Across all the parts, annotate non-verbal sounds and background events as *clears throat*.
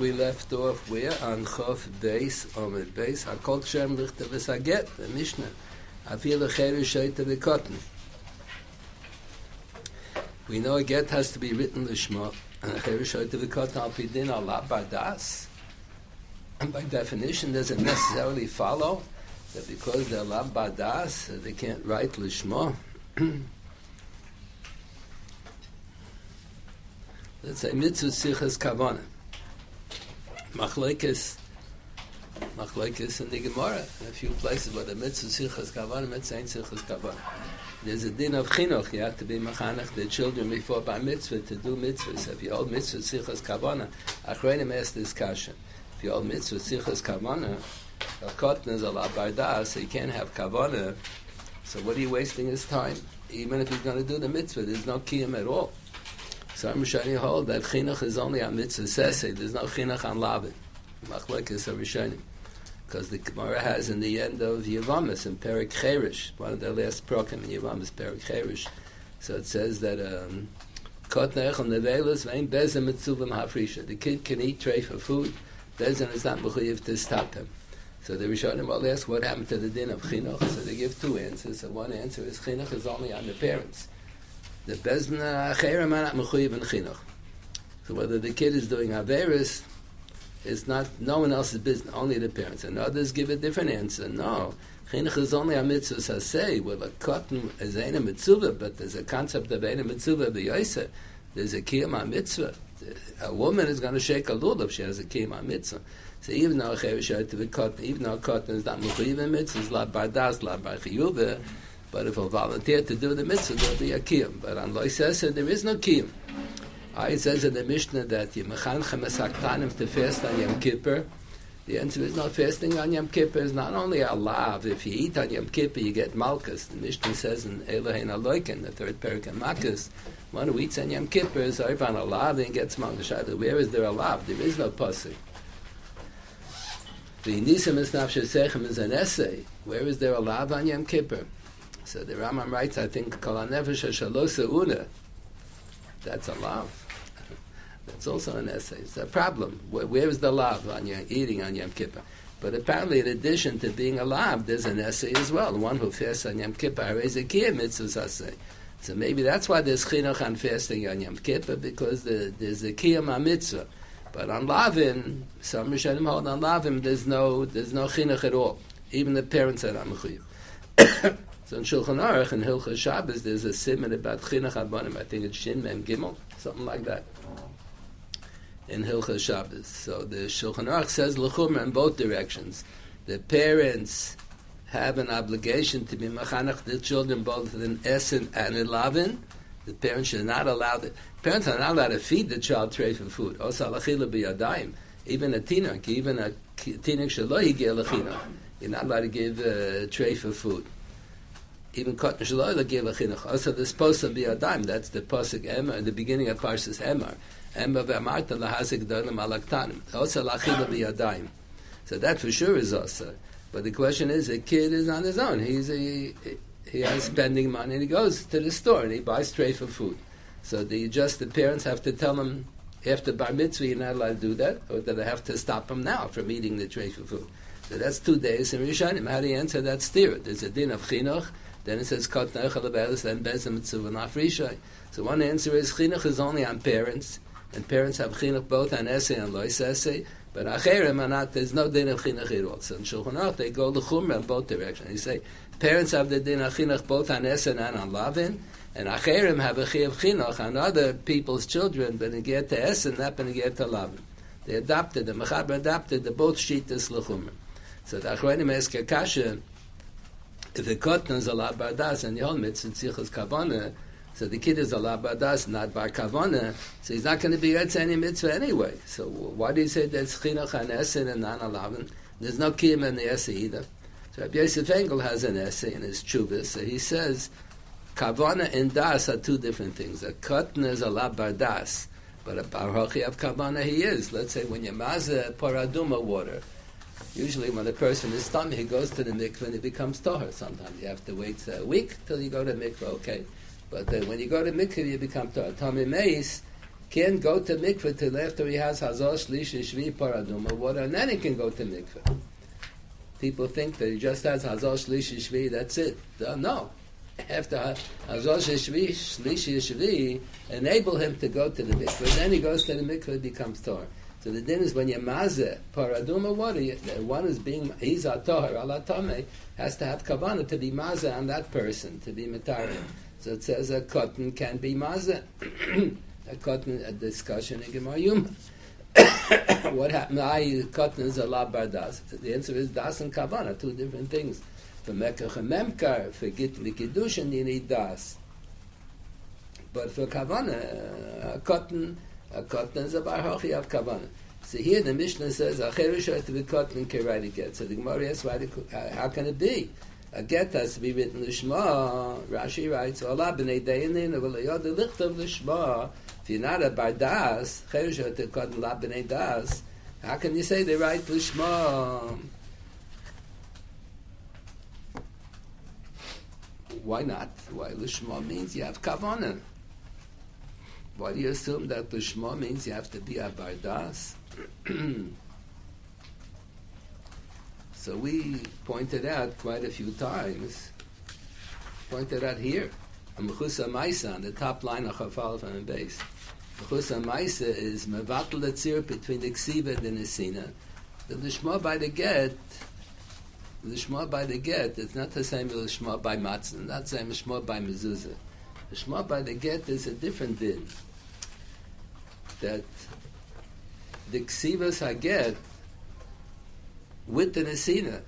we left off where? On Chof Beis Omed Beis. Hakol Shem Lichte V'Saget the Mishnah. Afilu Cheru Shoyte V'Kotten We know a get has to be written Lishma and a Cheru Shoyte V'Kotten Al Pidin Allah Bardas and by definition does it necessarily follow that because they're Lab Bardas they can't write Lishma *clears throat* Let's say mitzvah sichas kavana. Machlekes, machlekes in the Gemara, in a few places, but the mitzvah sichas kavana, mitzvah ain't sichas kavana. There's a din of chinuch, you have to be machanach the children before by mitzvah to do mitzvahs. If you hold mitzvah sichas kavana, achreinim ask this kasha. If you hold mitzvah sichas kavana, a cotton is a la barda, so you can't have kavana. So what are you wasting his time? Even if he's going to do the mitzvah, there's no kiyam at all. So I'm hold that chinuch is only on mitzvah sese. There's no chinuch on lavin. Machlekes of Rishonim. Because the Gemara has in the end of Yavamas in Perik Cherish, one of the last prokim in Yavamas, Perik Cherish. So it says that um. The kid can eat tray for food. Bezem is not mechuyev to stop him. So the Rishonim will ask what happened to the din of chinuch. So they give two answers. So one answer is chinuch is only on the parents the bezna acherem are not mechuyev in chinuch. So whether the kid is doing averis, is not no one else's business, only the parents. And others give a different answer. No, chinuch is only a mitzvah say. Well, a cotton is a mitzvah, but there's a concept of a mitzvah b'yoyse. There's a kiyam mitzvah. A woman is going to shake a lulav she has a kiyam mitzvah. So even though a even though a cotton is not mechuyev in mitzvah, it's la bardas, la bar but if he'll volunteer to do the mitzvah, there'll be a kiyum. But on Lois says there is no kiyum. Uh, it says in the Mishnah that you mechancha mesaktanim to fast on Yom Kippur. The answer is not fasting on Yom Kippur is not only a lav. If you eat on Yom Kippur, you get malchus. The Mishnah says in Elohein Aloikin, the third parak of Malchus, one who eats on Yom Kippur is over on a lav and gets malchus. Where is there a lav? There is no pasuk. The Nisim is an essay. Where is there a lav on Yom Kippur? So the Rambam writes, I think, Kol HaNefesh Una. That's a love. *laughs* That's also an essay. It's a problem. Where, where is the love on your eating on Yom Kippur? But apparently, in addition to being a lab, there's an essay as well. The one who fasts on Yom Kippur is a kiyam mitzvah essay. So maybe that's why there's chinuch on fasting on Yom Kippur because the, there's a kiyam mitzvah. But on lavin, some Rishonim hold on lavin, there's no there's no chinuch at all. Even the parents are not mechuyev. *coughs* So in Shulchan Aruch and Hilchah Shabbos, there's a simon about Chinuch Abanim. I think it's Shin Mem Gimel, something like that. In Hilchah Shabbos. So the Shulchan Aruch says L'chumra in both directions. The parents have an obligation to be machanach the children both in Essen and in Lavin. The parents should not allow the parents are not allowed to feed the child tray for food. Oh, Biyadayim. Even a tinok, even a tinok shelo You're not allowed to give a tray for food even cotton shalola gave a chinuch. Also, the supposed to be a dime. That's the pasuk in the beginning of Parshas Emar. Emma ve'amarta lahazik dolim alaktanim. Also, lachila be a dime. So that for sure is also. But the question is, a kid is on his own. He's a, he has spending money and he goes to the store and he buys straight for food. So the just the parents have to tell him after bar mitzvah you're not allowed to do that, or that they have to stop him now from eating the tray for food. So that's two days in Rishonim. How do you answer that steer? There's a din of chinuch then it says kat nechel abelis, then bezem mitzvah nafrishay. So one answer is chinuch is only on parents, and parents have chinuch both on essay and lois essay, but acherim are not, there's no din of chinuch at all. So in Shulchan Aruch, they go the chumrah in both directions. They say, parents have the din of chinuch both on essay and on lavin, and acherim have a chi of chinuch on other people's children, but in get to essay, not when get to lavin. They adopted, the Mechaber adopted the both shitas l'chumrah. So the Achronim ask a kasha, if the cotton is a la bardas and Yom Mitzvah Tzichas Kavana, so the kid is a la not bar Kavana, so he's not going to be Yetz any mitzvah anyway. So why do you say that's Chinuch and Esen and non eleven? There's no Kiyam in the essay either. So Rabbi Yosef Engel has an essay in his Chuvah, so he says, Kavana and Das are two different things. A cotton is a la but a barhochi of Kavana he is. Let's say when you maza paraduma water, Usually, when a person is tummy, he goes to the mikveh and he becomes tahor. Sometimes you have to wait a week till you go to mikveh. Okay, but uh, when you go to mikveh, you become tahor. Tummy meis, can't go to mikveh till after he has hazal shlish shvi paraduma water, and then he can go to mikveh. People think that he just has hazal shlish shvi, that's it. Uh, no. After hazal shvi shlish shvi, enable him to go to the mikveh, then he goes to the mikveh, becomes Torah. So the din is when you maze paraduma water, you, one is being he's a tohar ala has to have kavana to be maze on that person to be mitarim. So it says a cotton can be maze. *coughs* a cotton a discussion in Gemara Yuma. *coughs* what happened? I cotton is a la bardas. The answer is das and kavana, two different things. For mekach memkar, for git likidushin, you need das. But for kavana, a cotton a cotton is a bar hochi of kavana. So here the Mishnah says, Acherush to be cotton can write a get. So the Gemara asks, why, how can it be? A get has to be written Lishma. Rashi writes, Allah b'nei dayanin, v'layod lichtav Lishma. If you're not a bardas, Cherush to cotton la b'nei das, how can you say they write Lishma? Why not? Why Lishma means you have kavanah. Why do you assume that the Shema means you have to be a Bardas? *clears throat* so we pointed out quite a few times, pointed out here, Mechusa Maisa on the top line of Chafal from the base. Mechusa Maisa is Mevatel Etzir between the Ksiva and the Nesina. The Lishma by the Get, Lishma by the Get, it's not the same as Lishma by Matzah, not the same as Lishma by Mezuzah. The Shema by the Get is a different din that the Ksivas I get with the Nesina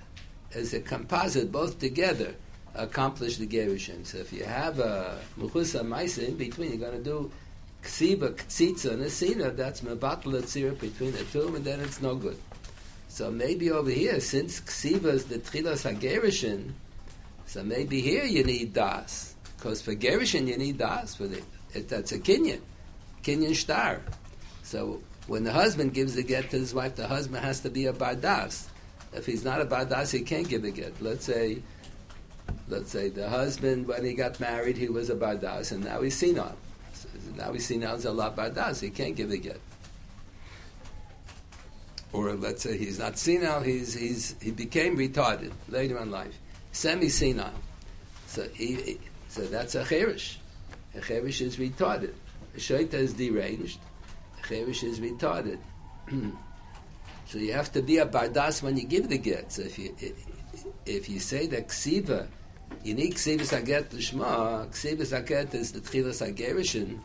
as a composite, both together, accomplish the Gerushin. So if you have a Mechusa Maisa in between, you're going to do Ksiva, Ktsitza, Nesina, that's Mebatla Tzira between the two, and then it's no good. So maybe over here, since Ksiva is the Trilas HaGerushin, so maybe here you need Das. Because for Gerushin you need Das, for the, it, that's a Kinyan, Kinyan Star. So when the husband gives the get to his wife, the husband has to be a bardas. If he's not a bardas, he can't give a get. Let's say, let's say the husband when he got married, he was a bardas, and now he's senile. So now he's senile is a lot bardas. He can't give a get. Or let's say he's not senile, he's he's he became retarded later in life, semi senile. So he, so that's a cherish. A cherish is retarded. A shaita is deranged Cherish is retarded. *clears throat* so you have to be a bardas when you give the get. So if you if you say that ksiva, you need ksiva saget lishma. Ksiva saget is the tchilas hagerishin.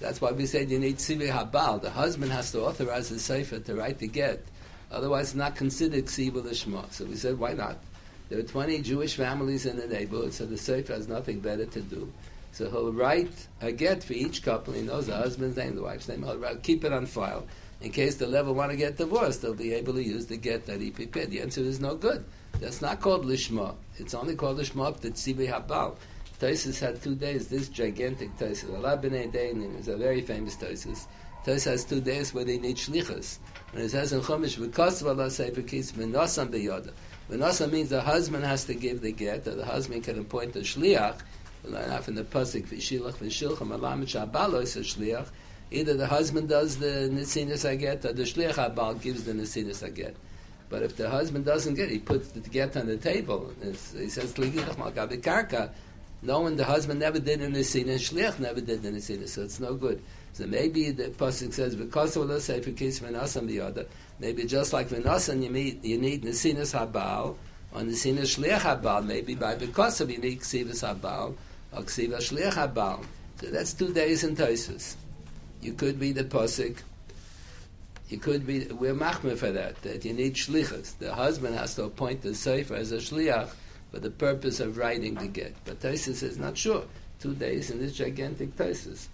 That's why we said you need ksiva habal. The husband has to authorize the sefer to write the get. Otherwise, it's not considered ksiva lishma. So we said, why not? There are 20 Jewish families in the neighborhood, so the sefer has nothing better to do. So he'll write a get for each couple. He knows the husband's name, the wife's name. He'll write, keep it on file. In case they'll ever want to get divorced, they'll be able to use the get that he prepared. The answer is no good. That's not called lishma. It's only called lishma that tzivi habal. Tosis had two days. This gigantic Tosis, b'nei Dein, is a very famous Tosis. Tosis has two days where they need shlichus. And it says in Chumash, of Allah sefer kis v'nosam beyoda. V'nosam means the husband has to give the get, or the husband can appoint a shliach, in the pasuk v'shilach shabalo is a shliach. Either the husband does the nesinas aget, or the shliach abal gives the nesinas aget. But if the husband doesn't get, he puts the get on the table. he says karka. Knowing the husband never did the nesina, shliach never did the nesina, so it's no good. So maybe the pasuk says because of the sefer kis v'nasan the other. Maybe just like v'nasan, you need you need nesinas habal on the nesinas shliach habal. Maybe by because of you need ksivas habal. So that's two days in Tosus. You could be the Posik. You could be, we're machmir for that, that you need shlichus. The husband has to appoint the sefer as a shliach for the purpose of writing the get. But Tosus is not sure. Two days in this gigantic Tosus.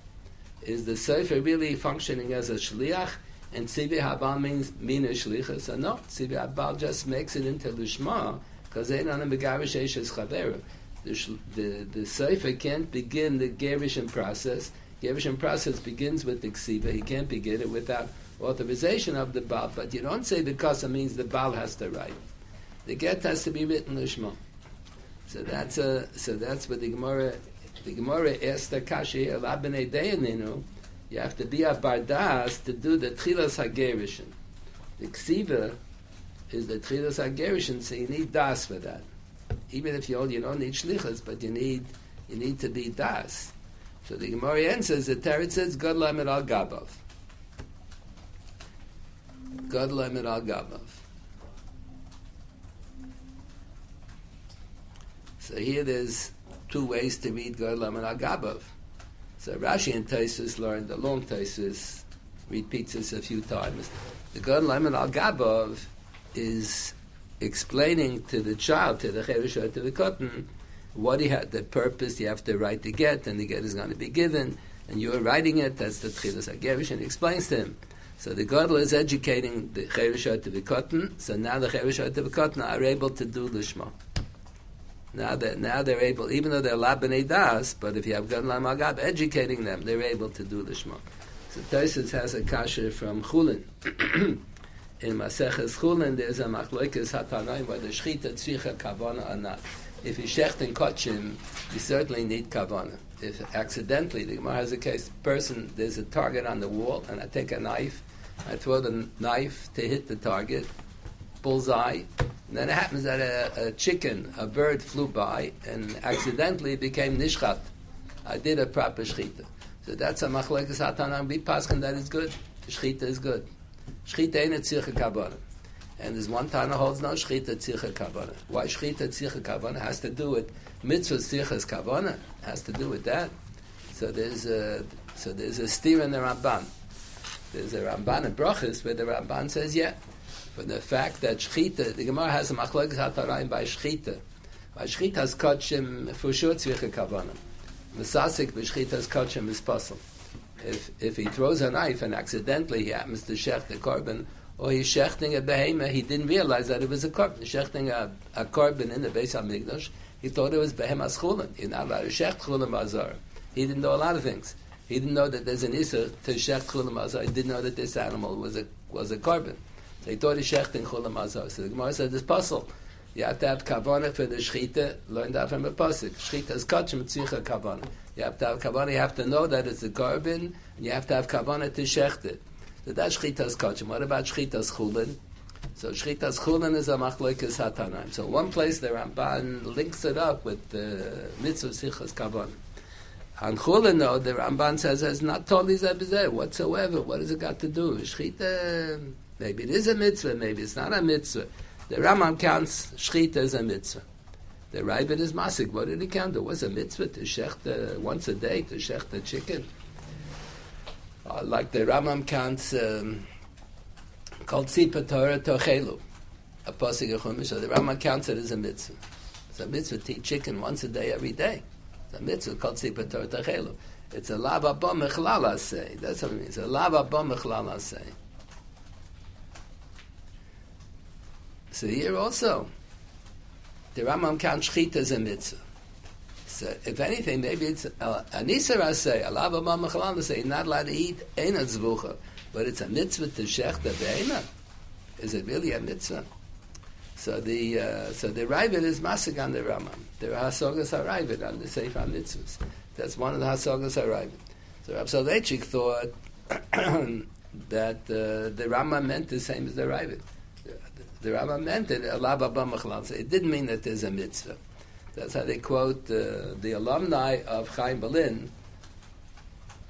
Is the sefer really functioning as a shliach? And Tzivi Habal means mina shlichus? Or no, Tzivi Habal just makes it into lishma, because they don't have Eshes Chaveru the, the, the Sefer can't begin the Gerishim process. Gerishim process begins with the Ksiva. He can't begin it without authorization of the Baal. But you don't say the Kasa means the Baal has to write. The get has to be written Lishma. So that's a, so that's what the Gemara the Gemara asked the Kashi of Abinei Deyaninu You have to be a bardas to do the tchilas hagerishin. The ksiva is the tchilas hagerishin, so you need das for that. Even if you, you don't need shlichas, but you need you need to be das. So the Gemara answers, the Teretz says, God lamed al gabav. God lamed al gabav. So here there's two ways to read God lamed al gabav. So Rashi and Taisus learned the long Taisus repeats this a few times. The God lamed al gabav is explaining to the child, to the Cheresh to the cotton, what he had, the purpose you have to write the get, and the get is going to be given, and you are writing it, that's the Tchilas HaGerish, and explains to him. So the Gadol is educating the Cheresh to the cotton, so now the Cheresh to the cotton are able to do the Shema. Now that now they're able, even though they're labanei das, but if you have Gadol Magab educating them, they're able to do the Shema. So Tosis has a kasha from Chulin. *clears throat* in Maseches Chulin, there's a machloikes hatanaim where the shchita tzricha kavana or not. If you shecht and kotchim, you certainly need kavana. If accidentally, the Gemara has a case, person, there's a target on the wall, and I take a knife, I throw the knife to hit the target, bullseye, and then it happens that a, a chicken, a bird flew by, and accidentally became nishchat. I did a proper shchita. So that's a machloikes hatanam, be paskin, that is good. The Shchita is good. Shchita ain't a tzircha. And there's one Tana holds no Shchita tzircha kabbalah. Why Shchita tzircha kabbalah has to do with mitzvah tzirchas kabbalah? Has to do with that. So there's a so there's a steer in the Ramban. There's a Ramban in Brachas where the Ramban says yeah, for the fact that Shchita, the Gemara has a machlokes hatarayim by Shchita. By Shchita's kachim for sure tzircha kabbalah. Mesasik b'Shchita's kachim is possible if if he throws a knife and accidentally he happens to shecht the carbon, or he's shechting a behema, he didn't realize that it was a carbon. Shechting a, a korban in the base Beis Hamikdash, he thought it was behemas chulin. You're not allowed to shecht chulin bazar. He didn't know a lot of things. He didn't know that there's an issa to shecht chulin bazar. He didn't know that this animal was a was a korban. So he thought he shechting chulin bazar. So the Gemara said this puzzle. You have to have kavana for the shechita. Learn that er from a pasuk. Shechita is kachim tzicha kavana. You have to have kavana. You have to know that it's a korban, and you have to have kavana to shecht it. So that's shchitas kachim. What about shchitas chulin? So shchitas chulin is a er machloikas hatanaim. So one place the Ramban links it up with the mitzvah sichas kavana. On chulin, though, the Ramban says it's not totally zebizeh whatsoever. What has it got to do? Shchita, maybe it is a mitzvah, maybe it's not a mitzvah. The Rambam counts shchita as a mitzvah. The Ravid is masik. What did he count? There was a mitzvah to shecht once a day to shecht the chicken. Uh, like the Rambam counts um, called tzipa Torah tochelu, a pasuk of chumash. So the Rambam counts it as a mitzvah. It's a mitzvah to eat chicken once a day every day. It's a mitzvah called tzipa Torah tochelu. It's a lava bom mechlala say. That's what it means. A lava bom mechlala So here also, the Rambam counts shchita as a mitzvah. So if anything, maybe it's uh, a nisar say, a lava mamachalana say, not allowed to eat ena zvucha, but it's a mitzvah to shechta be'ena. Is it really a mitzvah? So the uh, so the Ravid is masig on the Rambam. There are hasogas haravid on the Sefer Mitzvahs. That's one of the hasogas haravid. So Rav Soloveitchik thought *clears throat* that uh, the Rambam meant the same as the Ravid the Rambam meant it, it didn't mean that there's a mitzvah. That's how they quote uh, the alumni of Chaim Berlin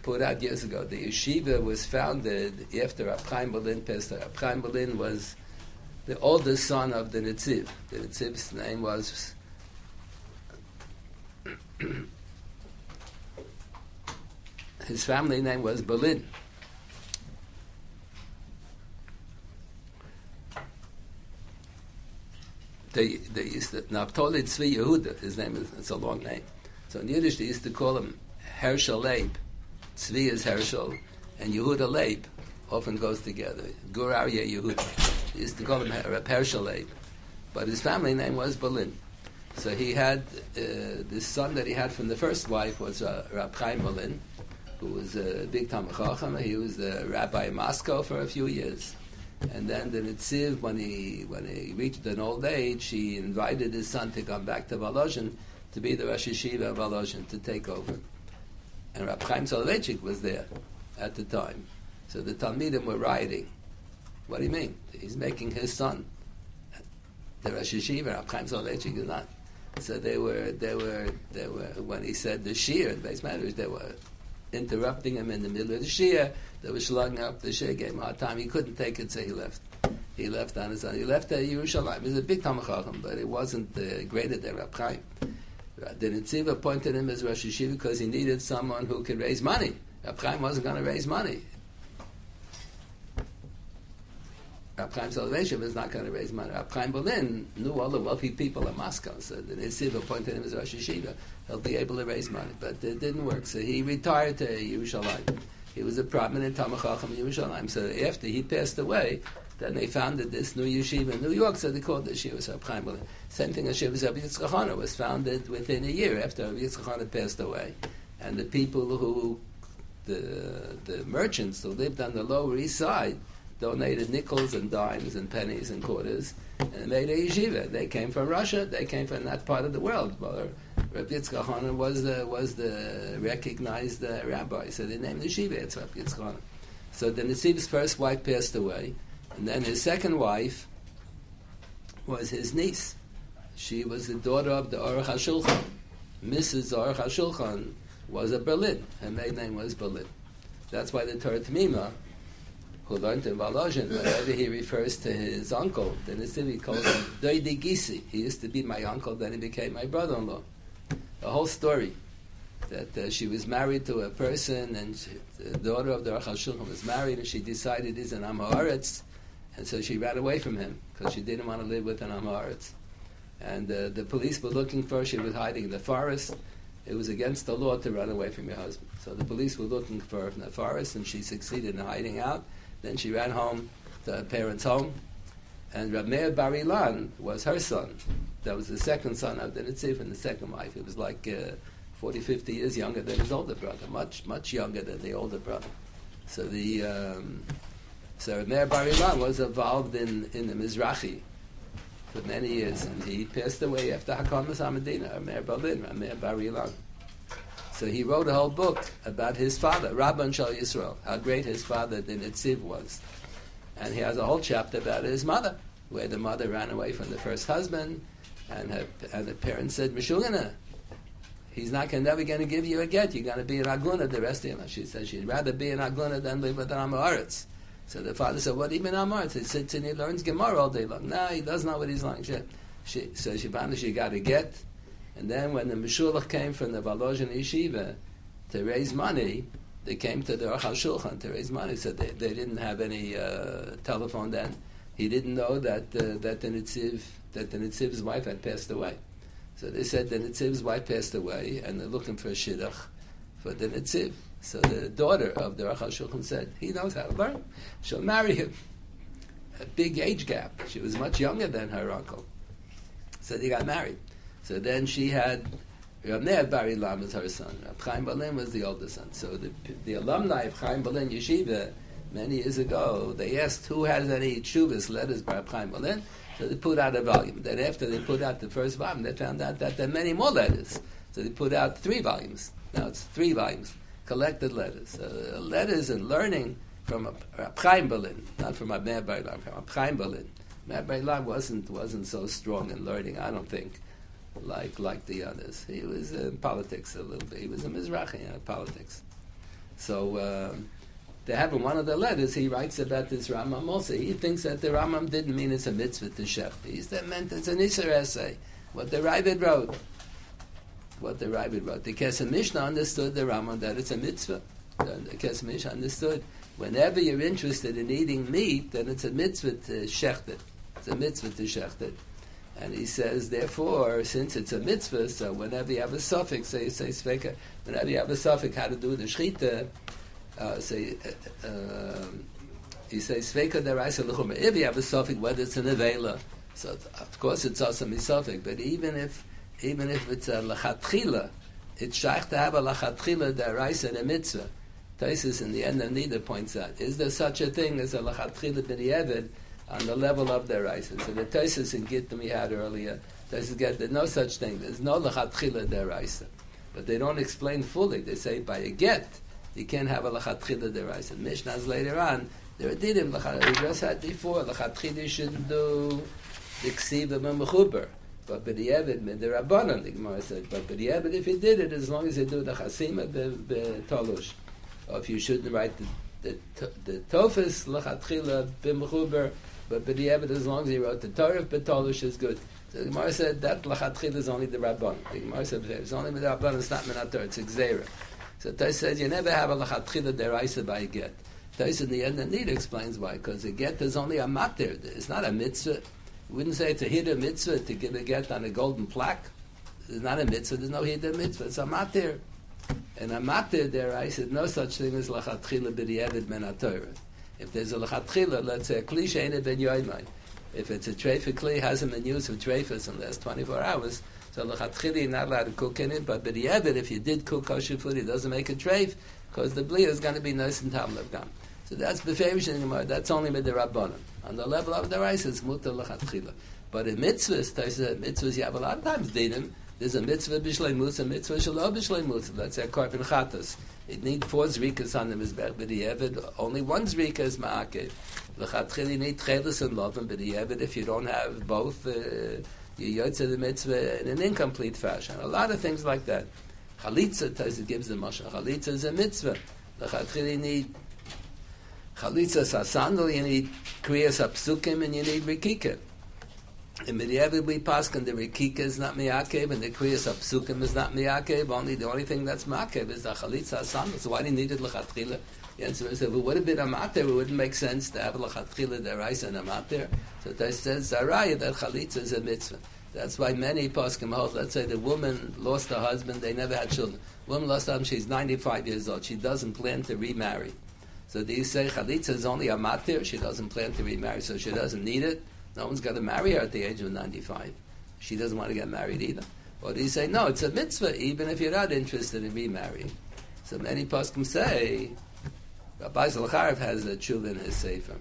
put out years ago. The yeshiva was founded after Rab Chaim Berlin passed away. Chaim Berlin was the oldest son of the Nitziv. The Nitziv's name was *coughs* his family name was Berlin. They they used to Naphtali Tzvi Yehuda. His name is it's a long name. So in Yiddish they used to call him Herschel Leib. Tzvi is Herschel, and Yehuda Leib often goes together. Gur Aryeh Yehuda. They used to call him Herschel Leib, but his family name was Berlin. So he had uh, this son that he had from the first wife was uh, Rab Chaim Berlin, who was a big Talmud Chacham. He was the rabbi in Moscow for a few years. And then the Nitziv, when he when he reached an old age, he invited his son to come back to Volozhin to be the Rosh Yeshiva of Volozhin to take over. And Rab Chaim Soloveitchik was there. at the time. So the Talmidim were rioting. What do you mean? He's making his son the Rosh Hashiva, Rab Chaim Soloveitchik is not. So they were, they were, they were. When he said the Shir, the base matters, they were interrupting him in the middle of the Shia. They were slugging up the Shia, gave him a hard time. He couldn't take it, so he left. He left on his own. He left at Yerushalayim. He was a big Tamachachim, but it wasn't uh, greater than Rab Chaim. The Nitziv appointed him as Rosh Hashiva because he needed someone who could raise money. Rab Chaim wasn't going to raise money. Rab Chaim Soloveitchik was not going to raise money. Rab Berlin knew all the wealthy people in Moscow, so the Nitziv appointed him as Rosh Hashiva. He'll be able to raise money, but it didn't work. So he retired to Yerushalayim. He was a prominent Talmud Chacham in Yerushalayim. So after he passed away, then they founded this new yeshiva in New York, so they called it Yeshiva Rab Berlin. Same thing as Yeshiva Rabbi Yitzchak was founded within a year after Rabbi Yitzchak passed away. And the people who, the, the merchants who lived on the Lower East Side, donated nickels and dimes and pennies and quarters and made a yeshiva. They came from Russia. They came from that part of the world. Well, Rabbi Yitzchak was the was the recognized uh, rabbi, so they named the yeshiva. It's Rabbi Yitzchak. So the Nitziv's first wife passed away, and then his second wife was his niece. She was the daughter of the Aruch HaShulchan. Mrs. Aruch HaShulchan was a Berlin. Her maiden name was Berlin. That's why the Torah Tamima who learned in Volozhin, whenever he refers to his uncle, then the he calls him Doidi Gisi. He used to be my uncle, then he became my brother-in-law. The whole story, that uh, she was married to a person, and she, the daughter of the Aruch Shulchan was married, and she decided he's an Amoritz, and so she ran away from him, because she didn't want to live with an Amoritz. And uh, the police were looking for her, she was hiding in the forest. It was against the law to run away from your husband. So the police were looking for her in the forest, and she succeeded in hiding out then she ran home to her parents' home. And Rab Meir Bar Ilan was her son. That was the second son of the Nitziv and the second wife. He was like uh, 40, 50 years younger than his older brother, much, much younger than the older brother. So the um, so Meir Bar Ilan was involved in, in the Mizrahi for many years, and he passed away after Hakamas Hamadina, Meir Berlin, Meir Bar Ilan. So he wrote a whole book about his father, Rabban Shal Yisrael, how great his father, the Nitziv, was. And he has a whole chapter about his mother, where the mother ran away from the first husband, and her, and the parents said, Mishugana, he's not gonna, never going to give you a get. You're going to be an aguna the rest of your life. She said she'd rather be an aguna than live with an amaretz. So the father said, "What even amaretz?" He sits and he learns Gemara all day long. No, he doesn't know what he's learning. She, she, so she found she got a get. And then when the Meshulach came from the Volozhin Yeshiva to raise money, they came to the Aruch Shulchan to raise money. So they, they didn't have any uh, telephone then. He didn't know that uh, that the Nitziv that the Nitziv's wife had passed away. So they said the Nitziv's wife passed away, and they're looking for a shidduch for the Nitziv. So the daughter of the Aruch Shulchan said, "He knows how to learn. She'll marry him." A big age gap. She was much younger than her uncle. So they got married. So then she had Rav Meir Bar Ilan was her son. Rav Chaim Berlin was the older son. So the, the alumni of Chaim Berlin Yeshiva many years ago, they asked who has any chuvas letters by Rav Chaim Berlin. So they put out a volume. Then after they put out the first volume, they found out that there are many more letters. So they put out three volumes. Now it's three volumes, collected letters. Uh, letters and learning from Rav Chaim Berlin, not from Rav Meir Bar Ilan, from Chaim Berlin. Rav Bar Ilan wasn't, wasn't so strong in learning, I don't think like like the others. He was in politics a little bit. He was a Mizrahi in politics. So um, they have in one of the letters he writes about this Rambam also. He thinks that the Rambam didn't mean it's a mitzvah to shech. He said meant it's an Isser essay. What the Ravid wrote. What the Ravid wrote. The Kesef Mishnah understood the Rambam that it's a mitzvah. The Kesef Mishnah understood whenever you're interested in eating meat, then it's a mitzvah to shecht it. It's a mitzvah to shecht it. And he says, therefore, since it's a mitzvah, so whenever you have a suffix, say, say sveka, whenever you have a suffix, how to do the shchita, uh, say, uh, um, he says, sveka deraisa l'chum. If you have a suffix, whether it's an avela, so of course it's also suffix, but even if, even if it's a lachatchila, it's shaykh to have a lachatchila deraisa and a mitzvah. Taisus in the end of Nida points out, is there such a thing as a lachatchila b'di'evid, on the level of their rice. So the Tosis in Gittin we had earlier, Tosis get there's no such thing. There's no lechatchila rice, But they don't explain fully. They say by a get, You can't have a lachatchila deraisa. Mishnahs later on, there are dinim, we just had before, lachatchila shouldn't do the ksiva mechuber. But b'di'evid, rabbanon, the Gemara said, but b'di'evid, if you did it, as long as you do the chasima b'tolush, or if you shouldn't write the the the tofis lachatchila b'mechuber, but b'di'evid, as long as he wrote the Torah b'tolush is good. So the Gemara said that lachatchila is only the rabbanon. The Gemara said it's only the rabbanon, it's not minator, it's exera. So Tais says you never have a lachatchila deraisa by a get. Tais in the end, the need explains why, because a get is only a matir. It's not a mitzvah. We wouldn't say it's a hidden mitzvah to give a get on a golden plaque. It's not a mitzvah. There's no hidden mitzvah. It's a matir. And a I said no such thing as lachatchila b'di'evid men If there's a lachatchila, let's say a cliche ain't ben yoimai. If it's a trefa kli hasn't been used for trefas in the last 24 hours, so lachatchila you're not allowed to cook in it. But b'di'evid, if you did cook kosher food, it doesn't make a treif because the blia is going to be nice and tam gam. So that's beferish in the That's only with the rabbanon. On the level of the rice, it's mutter lachatchila. But in mitzvahs, Taisa, uh, mitzvahs you have a lot of times dinim. There's a mitzvah b'shlei musa, mitzvah shalom b'shlei musa. Let's say a korban chatas. It needs four zrikas on the mizbech, but the evid, only one zrika is ma'akev. L'chatchil, you need chelis and love, but the evid, if you don't have both, uh, you yotze the mitzvah in an incomplete fashion. A lot of things like that. Chalitza, Taisa gives the mashal. Chalitza is a mitzvah. L'chatchil, you need Chalitza sasandal, you need kriyas apsukim, and you need rikika. In medieval we paskin the rikika is not miyakev, and the kriyas apsukim is not miyakev. Only the only thing that's makev is the chalitza sandal. So why do you need it lechatchila? The answer is if it would have been a mater, it wouldn't make sense to have lechatchila deraisa and a mater. So that says zaraya that chalitza is a mitzvah. That's why many poskim hold. Let's say the woman lost her husband; they never had children. Woman lost her husband; she's ninety-five years old. She doesn't plan to remarry. So do you say chalitza is only a matir? She doesn't plan to remarry, so she doesn't need it. No one's going to marry her at the age of 95. She doesn't want to get married either. Or do you say, no, it's a mitzvah, even if you're not interested in remarrying? So many poskim say, Rabbi Zalcharev has a tshuva in his sefer.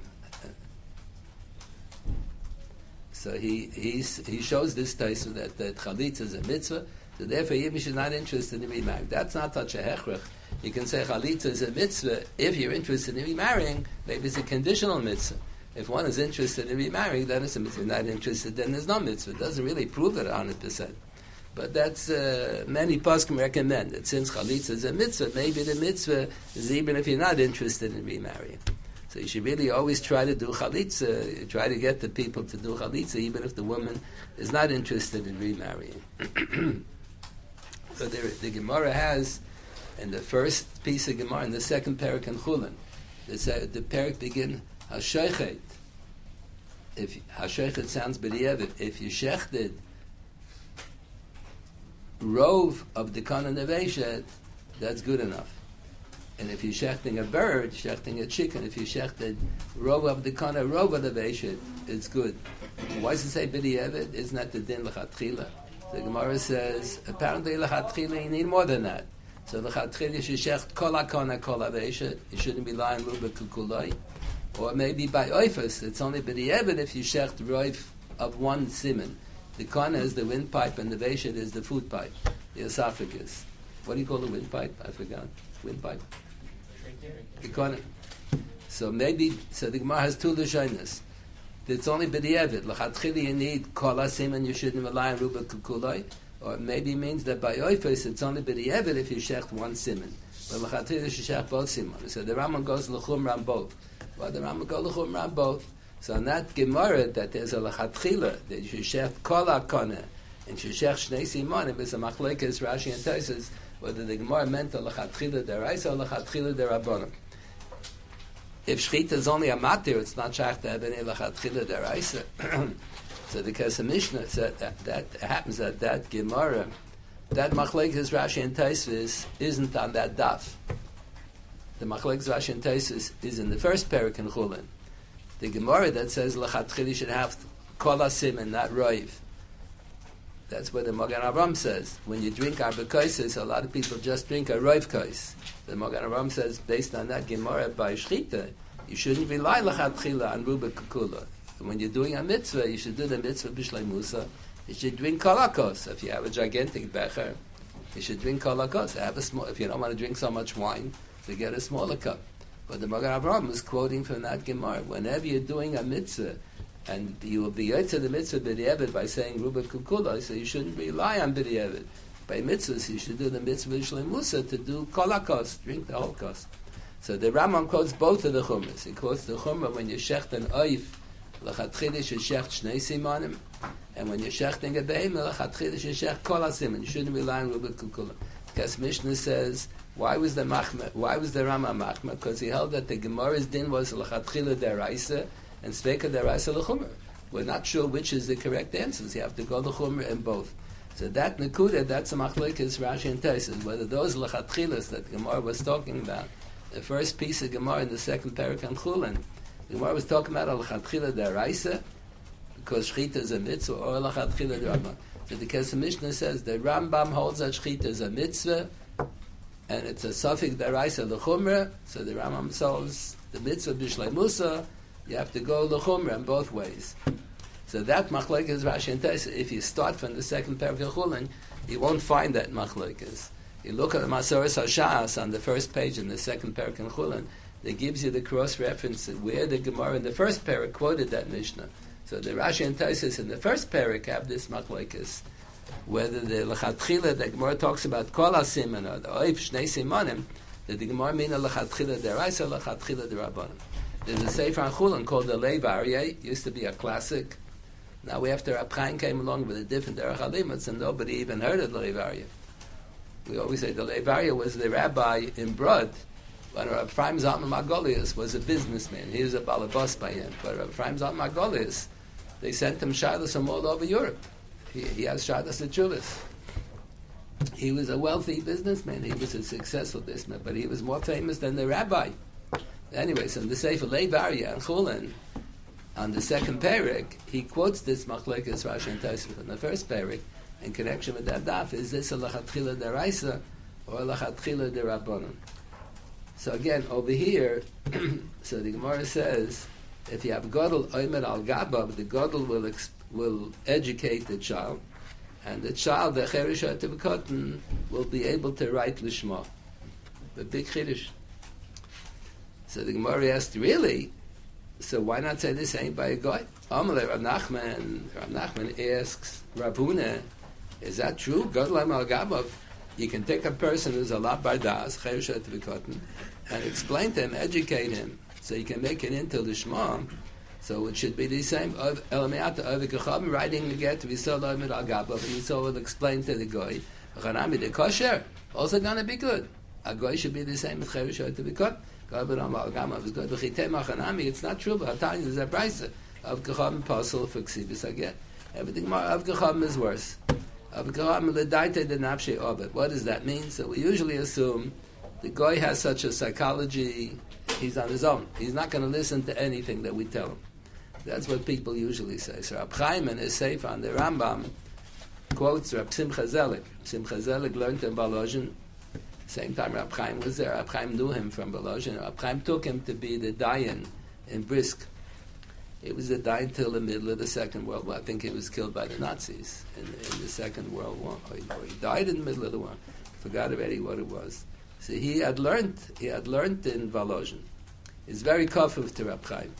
So he, he shows this taisa that, that chalitza is a mitzvah, so therefore if she's not interested in remarrying. That's not such a hechrech you can say chalitza is a mitzvah if you're interested in remarrying. Maybe it's a conditional mitzvah. If one is interested in remarrying, then it's a mitzvah. If not interested, then there's no mitzvah. It doesn't really prove it 100%. But that's uh, many poskim recommend that since chalitza is a mitzvah, maybe the mitzvah is even if you're not interested in remarrying. So you should really always try to do chalitza. Try to get the people to do chalitza, even if the woman is not interested in remarrying. *coughs* so there, the Gemara has in the first piece of Gemara, in the second parak in Chulin, the, the parak begin Hashechet. If Hashechet sounds b'di'evit, if you shechted rove of the kana neveshet, that's good enough. And if you're shechting a bird, shechting a chicken, if you shechted rove of the kana rove of the it's good. Why does it say b'di'evit? Isn't that the din l'chatchila? The Gemara says, apparently l'chatchila you need more than that. So the chatchil you should shecht kol hakona kol. You shouldn't be lying luba kukuloi. Or maybe by oifus, it's only evid if you shecht roif of one simon. The kana is the windpipe and the vesha is the food pipe, the esophagus. What do you call the windpipe? I forgot. Windpipe. The kona. So maybe, so the Gemara has two lashonas. It's only b'di'evid. L'chatchili you need kol simon. You shouldn't rely on ruba kukuloi. Or maybe means that by Oifes it's only b'di'evet if you shecht one simon. But l'chatir you shecht both simon. So the Rambam goes l'chum both. Well, the Rambam goes l'chum ram both. So on that Gemara that there's a l'chatchila that you shecht kol ha'kona and you shecht shnei simonim is a machlekes Rashi and Taisus whether the Gemara meant a l'chatchila deraisa or l'chatchila derabonim. If shchita is only a matir, it's not shach to have any l'chatchila deraisa. *clears throat* So the Kesef Mishnah said that, that happens that that Gemara, that Machlekes Rashi and Taisvis isn't on that daf. The Machlekes Rashi and Taisvis is in the first parak in Chulin. The Gemara that says Lechatchili should have kol and not roiv. That's what the Magen Avraham says. When you drink arba a lot of people just drink a roiv kais. The Magen Avraham says, based on that Gemara by Shchita, you shouldn't rely lechatchila on ruba kukula. When you're doing a mitzvah, you should do the mitzvah bishlei musa. You should drink kolakos. If you have a gigantic becher, you should drink kolakos. Have a small. If you don't want to drink so much wine, to get a smaller cup. But the Magen Avraham is quoting from that Gemara. Whenever you're doing a mitzvah, and you will be to the mitzvah b'di'evet by saying Ruba Kukula, so you shouldn't rely on b'di'evet. By mitzvahs, you should do the mitzvah Shalem Musa to do kolakos, drink the whole cost. So the Rambam quotes both of the chumras. He quotes the chumrah when you shecht an oif, l'chatchidish you shecht shnei simanim, and when you're shechting a behemoth, l'chatchidish you shecht kol You shouldn't rely on Ruba Kukula. Because Mishnah says, why was the Machma, why was the Rama Machma? Because he held that the Gemara's din was l'chatchila deraisa and sveka deraisa l'chumer. We're not sure which is the correct answers. You have to go l'chumer in both. So that Nakuda, that's a machlekes Rashi and Taisus, whether those lachatchilas that Gemara was talking about, the first piece of Gemara in the second parak on Chulin, Gemara was talking about lachatchila deraisa, because shchita is a mitzvah, or lachatchila derabban. So the Kesef Mishnah says the Rambam holds that shechita is a mitzvah, and it's a suffix deraisa lechumra. So the Rambam says the mitzvah b'shlei musa. You have to go lechumra in both ways. So that machlek is Rashi and Tes. If you start from the second of Chulin, you won't find that machlek is. You look at the Masoras Hashas on the first page in the second in Chulin. It gives you the cross reference where the Gemara in the first parak quoted that Mishnah. So the Rashi and Taisus in the first parak have this machlekes. Whether the lechatchila the Gemara talks about kol siman or the oif shnei simanim, that the Gemara mean a lechatchila deraisa lechatchila derabanim. There's a sefer on called the Lev Aryeh. Used to be a classic. Now we after Rab Chaim came along with a different Derech Halimitz, and nobody even heard of the Lev Aryeh. We always say the Lev Aryeh was the rabbi in Brod but Rabbi Ephraim Zalman Margolius was a businessman. He was a balabas by him. But Rabbi Ephraim Zalman Margolius they sent him shilas from all over Europe. He, he has shilas at Julis. He was a wealthy businessman. He was a successful businessman, but he was more famous than the rabbi. Anyway, so in the Sefer Lev Aryeh and Chulin, on the second parak, he quotes this Machlekes Rashi and Tosfos in the first parak in connection with that daf. Is this a lachatchila deraisa or a lachatchila derabbanon? So again, over here, *clears throat* so the Gemara says if you have Godel Oimer al Gabab, the Godel will, ex- will educate the child, and the child, the Cherisha Tibikotan, will be able to write Lishma. The big Chiddush. So the Gemara asked, really? So why not say the same by a guy? Amalei Rav Nachman, Rav Nachman asks Rabuna, is that true? Godel al Gabab, you can take a person who's a lot bardas, Cherisha Tibikotan, and explain to him, educate him, so you can make it into Lishma. So it should be the same. Elameata Ovikachabim writing the get to Visola Mid Agabav, and Yisrael will explain to the Goy, Chanami the kosher, also going to be good. A Goy should be the same with Cherisha to be cut. It's not true, but Hatanya is a brisa of Gachabim Pasul for Ksibis again. Everything more of Gachabim is worse. Of Gachabim Ledaite the Napshe Obet. What does that mean? So we usually assume the Goy has such a psychology he's on his own. He's not going to listen to anything that we tell him. That's what people usually say. So Rab Chaim is safe on the Rambam quotes Rab Simcha Zelig. Simcha Zelig learned in Volozhin. Same time Rab Chaim was there. Rab Chaim knew him from Volozhin. Rab Chaim took him to be the Dayan in Brisk. It was the Dayan till the middle of the Second World War. I think he was killed by the Nazis in, in the Second World War. Or he, or he died in the middle of the war. Forgot already what it was. So he had learned, he had learned in Volozhin. He's very kafuf to Rab Chaim.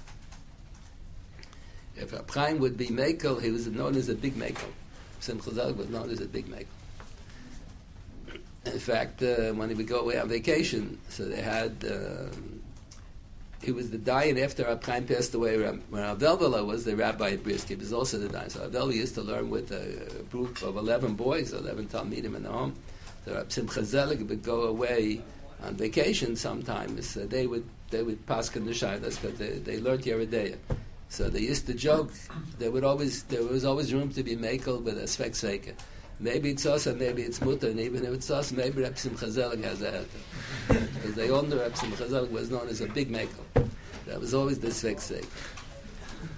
If Rab Chaim would be Mekel, he was known as a big Mekel. Simcha was known as a big Mekel. In fact, uh, when he would go away on vacation, so they had, uh, he was the Dayan after Rab Chaim passed away. When Rav was the rabbi at Brisk, he was also the Dayan. So Rav used to learn with a group of 11 boys, 11 Talmidim in the home the Rab Simcha Zelig would go away on vacation sometimes. Uh, they would they would pass the shaylas because they, they learned Yeridea. So they used to joke. There would always there was always room to be makel with a svek. Maybe it's us and maybe it's mutter, and even if it's us, maybe Rab Simcha Zelig has a heter. *laughs* Because they all knew Rab Simcha Zelig was known as a big makel. That was always the svek.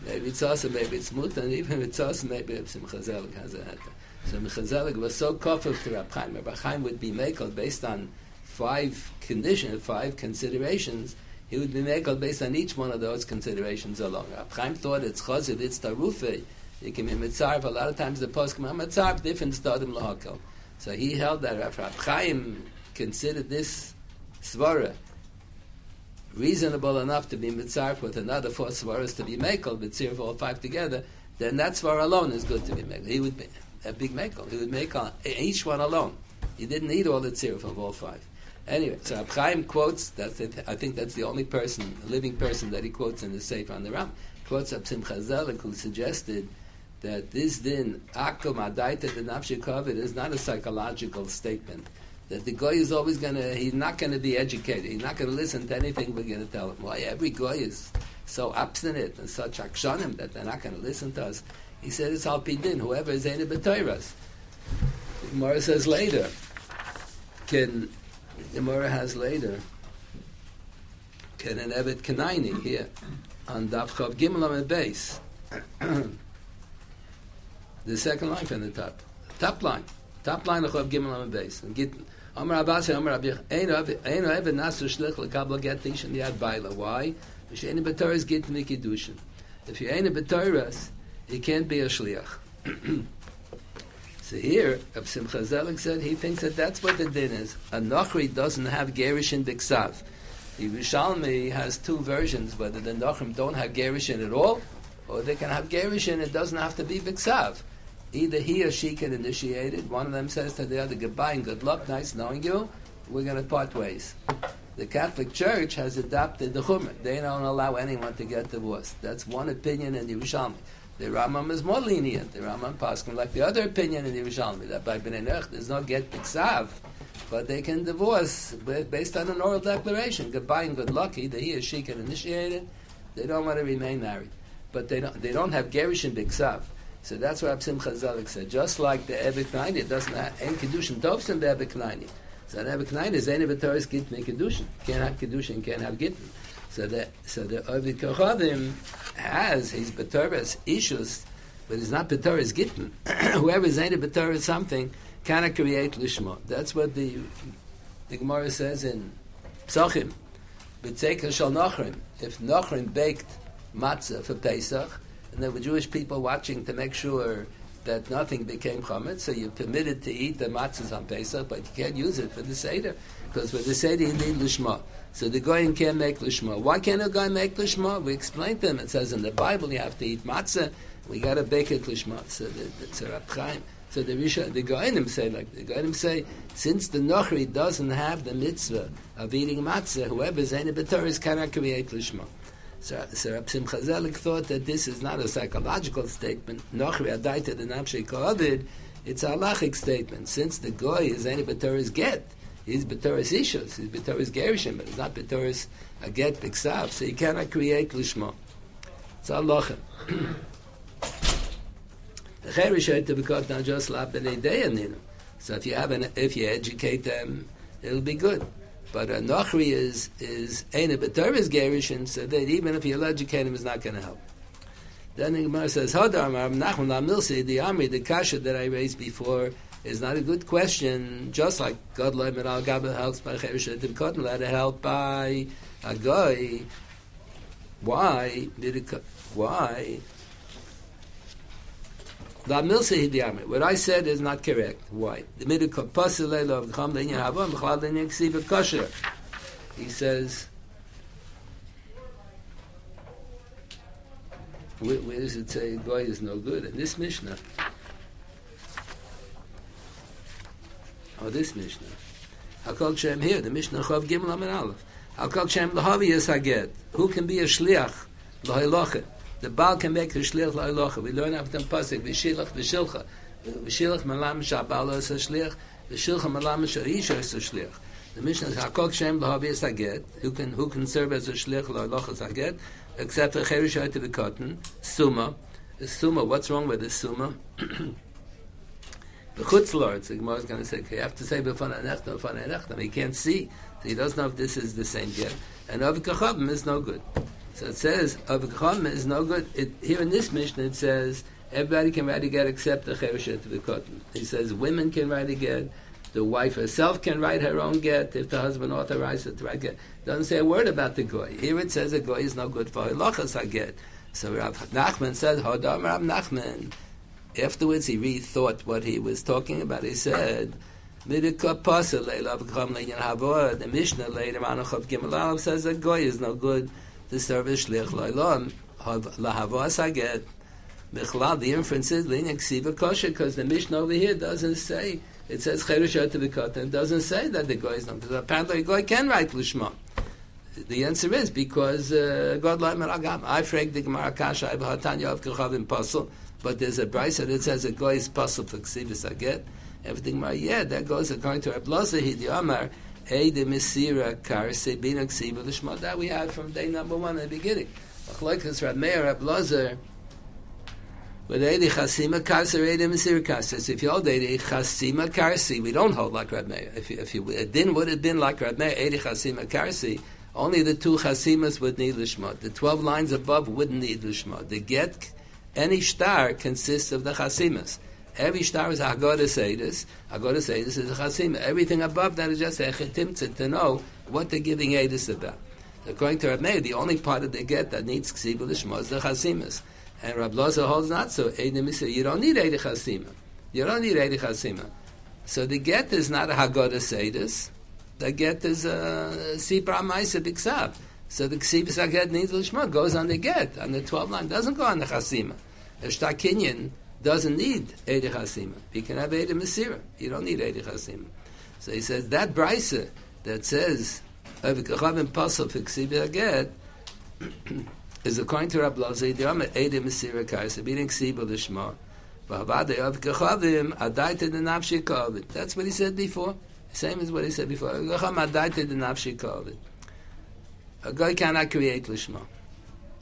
Maybe it's us and maybe it's mutter, and even if it's us, maybe Rab Simcha Zelig has a heter. So Mechazelig was so kofif to Rab Chaim. Rab Chaim would be makel based on five conditions, five considerations. He would be makel based on each one of those considerations alone. Rab Chaim thought it's chazid, it's tarufe. You can be mitzarv. A lot of times the post come mitzarv different stadim lahakel. So he held that Rab Chaim considered this svara reasonable enough to be mitzarf with another four svaras to be mekel, of all five together, then that svar alone is good to be mekel. He would be a big mekel. He would make each one alone. He didn't need all the tziruf of all five. Anyway, so Abchaim quotes, that's it, I think that's the only person, living person that he quotes in the Sefer on the Ram, quotes Ab Simcha who suggested that this din, akum adaita the nafshi is not a psychological statement. That the guy is always going to, he's not going to be educated. He's not going to listen to anything we're going to tell him. Why every guy is so obstinate and such akshanim that they're not going to listen to us. He said it's al din. Whoever is any b'toiras. Gemara says later, can Gemara has later, an evet kanaini here on Daf Chav Gimel on base. *coughs* the second line from the top, top line, top line of Chav Gimel on base. And get Amar Abbas Amar Rabbi Ein Ein Evet Nasu Shlich LeKabla Get Ish and Yad Baila. Why? Because Ein B'Torah Get Mikidushin. If you're Ein B'Torah, you can't be a shliach. *coughs* So here, Reb Simcha Zelig said he thinks that that's what the din is. A Nochri doesn't have Gerish in Biksav. The Yerushalmi has two versions, whether the Nochrim don't have Gerish in at all, or they can have Gerish in, it doesn't have to be Biksav. Either he or she can initiate it. One of them says to the other, goodbye and good luck, nice knowing you, we're going to part ways. The Catholic Church has adopted the Chumrah. They don't allow anyone to get divorced. That's one opinion in the Yerushalmi. The Rambam is more lenient. The Rambam Paskin, like the other opinion in the Yerushalmi, that by Bnei Nech there's no get biksav, but they can divorce based on an oral declaration. Goodbye and good luck. Either he or she can initiate it. They don't want to remain married, but they don't. They don't have gerish and. So that's what Reb Simcha Zelig said. Just like the Ebek it doesn't have any kedushin tovs the Ebek So the Ebek is any b'toris git me kedushin. Can't have kedushin, can't have gittin. So the so the Ovid Kochadim has his B'Torah's issues, but it's not B'Torah's Gittin. *clears throat* Whoever is ain't a something cannot create Lishma. That's what the the Gemara says in Psachim. B'Tzeker Shal Nachrim. If Nachrim baked matzah for Pesach, and there were Jewish people watching to make sure that nothing became chametz, so you're permitted to eat the matzahs on Pesach, but you can't use it for the Seder, because for the Seder you need Lishma. So the Goyim can't make Lishma. Why can't a guy make Lishma? We explained to him, it says in the Bible you have to eat matzah, we got to bake it Lishma. So the, the so the Risha, the Goyim say like, the Goyim say, since the Nochri doesn't have the mitzvah of eating matzah, whoever is any B'Toris cannot create Lishma. So, so Rab Simcha Zelig thought that this is not a psychological statement. Nochri adaita the namshei kovid. It's a halachic statement. Since the goy is any b'toris get, he's b'toris ishus, he's b'toris gerishim, but he's not b'toris a get b'ksav, so he cannot create lishma. It's halacha. *coughs* The cherish to be caught now just lap b'nei So if you have an, if you educate them, it'll be good. But a Nochri is is ain't a betar is gerishin, so that even if you educate him, it's not going to help. Then the Gemara says, Hodar Nachman Lamilsi, the army, the kasha that I raised before is not a good question. Just like God and Al Gabel helps by Cherishatim Kotten, let it help by a guy. Why did it? Why? What I said is not correct. Why? He says, where, where does it say Goy is no good? In this Mishnah. Oh, this Mishnah. Hakol Shem here, the Mishnah Chav Gimel Amin Aleph. Hakol Shem Lahavi is. Who can be a Shliach? Lahilochet. The Baal can make the Shliach La'ilocha. We learn after the Pasuk, V'shilach v'shilcha. V'shilach malam sha'abal is a Shliach, v'shilcha malam sha'isha is a Shliach. The Mishnah says, Hakok Shem Lahavi is Haget, who can, who can serve as a Shliach La'ilocha is except for Cherishay to the cotton, Suma. The Suma, what's wrong with the Suma? *clears throat* the Chutzlord, the Gemara is going to say, you have to say B'fana Nechtam, B'fana Nechtam. He can't see, so he doesn't know if this is the same get. And Avikachavim is no good. So it says Avigcham is no good. It, here in this mission it says everybody can write a get except the chereshet cotton. He says women can write a get. The wife herself can write her own get if the husband authorizes it to write get. Doesn't say a word about the goy. Here it says a goy is no good for halachas get. So Rav Nachman said, Hodam Rav Nachman. Afterwards, he rethought what he was talking about. He said, The Mishnah later Chav Gimel says that Goy is no good to serve as Shlich Loilom. Lahavoah Saget. Michlal, the inference is Ksiva Kosher because the Mishnah over here doesn't say it says Cherush B'Katan. It doesn't say that the Goy is not apparently a Goy can write Lishma. The answer is because uh, God like. I frag the Gemara Kasha I have Hatanya of Kechavim Puzzle, but there's a brisa that says a Goy is puzzle for Ksiva Saget. Everything my yeah, that goes according to Rablaza Hidi Amar, Hey the Misira Kar Sebina Ksiva Lishma. That we had from day number one in the beginning. Achloikas Rab Meir Rablaza. But Eidi Chasima Karsi Eidi Misira Karsi. If you hold Eidi Chasima Karsi, we don't hold like Rab Meir. If you, if you it didn't would have been like Rab Meir Eidi Chasima Karsi. Only the two chasimas would need lishma. The twelve lines above wouldn't need lishma. The get, any star consists of the chasimas. Every star is Haggadah Seidus. Haggadah Seidus is a Chasim. Everything above that is just a Chetimtzit to know what they're giving Edis about. According to Rab Meir, the only part of the get that needs Ksibu Lishma is the Chasimas. And Rab Loza holds not so. You don't need Eidi Chasima. You don't need Eidi Chasima. So the get is not a Haggadah Seidus. The get is a Sipra Maisa. So the Ksibis get needs Lishma goes on the get, on the 12 line, doesn't go on the Chasima. The Shtakinyan doesn't need Eidich Hasima. He can have Eidich Masira. You don't need Eidich Hasima. So he says that brisa that says Avikachavim Pasal Fiksibi Aget *clears throat* is according to Rabbi Lazar Yom Eidich Masira Kaisa Beating Ksiba Lishma. The. That's what he said before. Same as what he said before. Avikacham Adaita the Nafshi Kavit. A guy cannot create Lishma.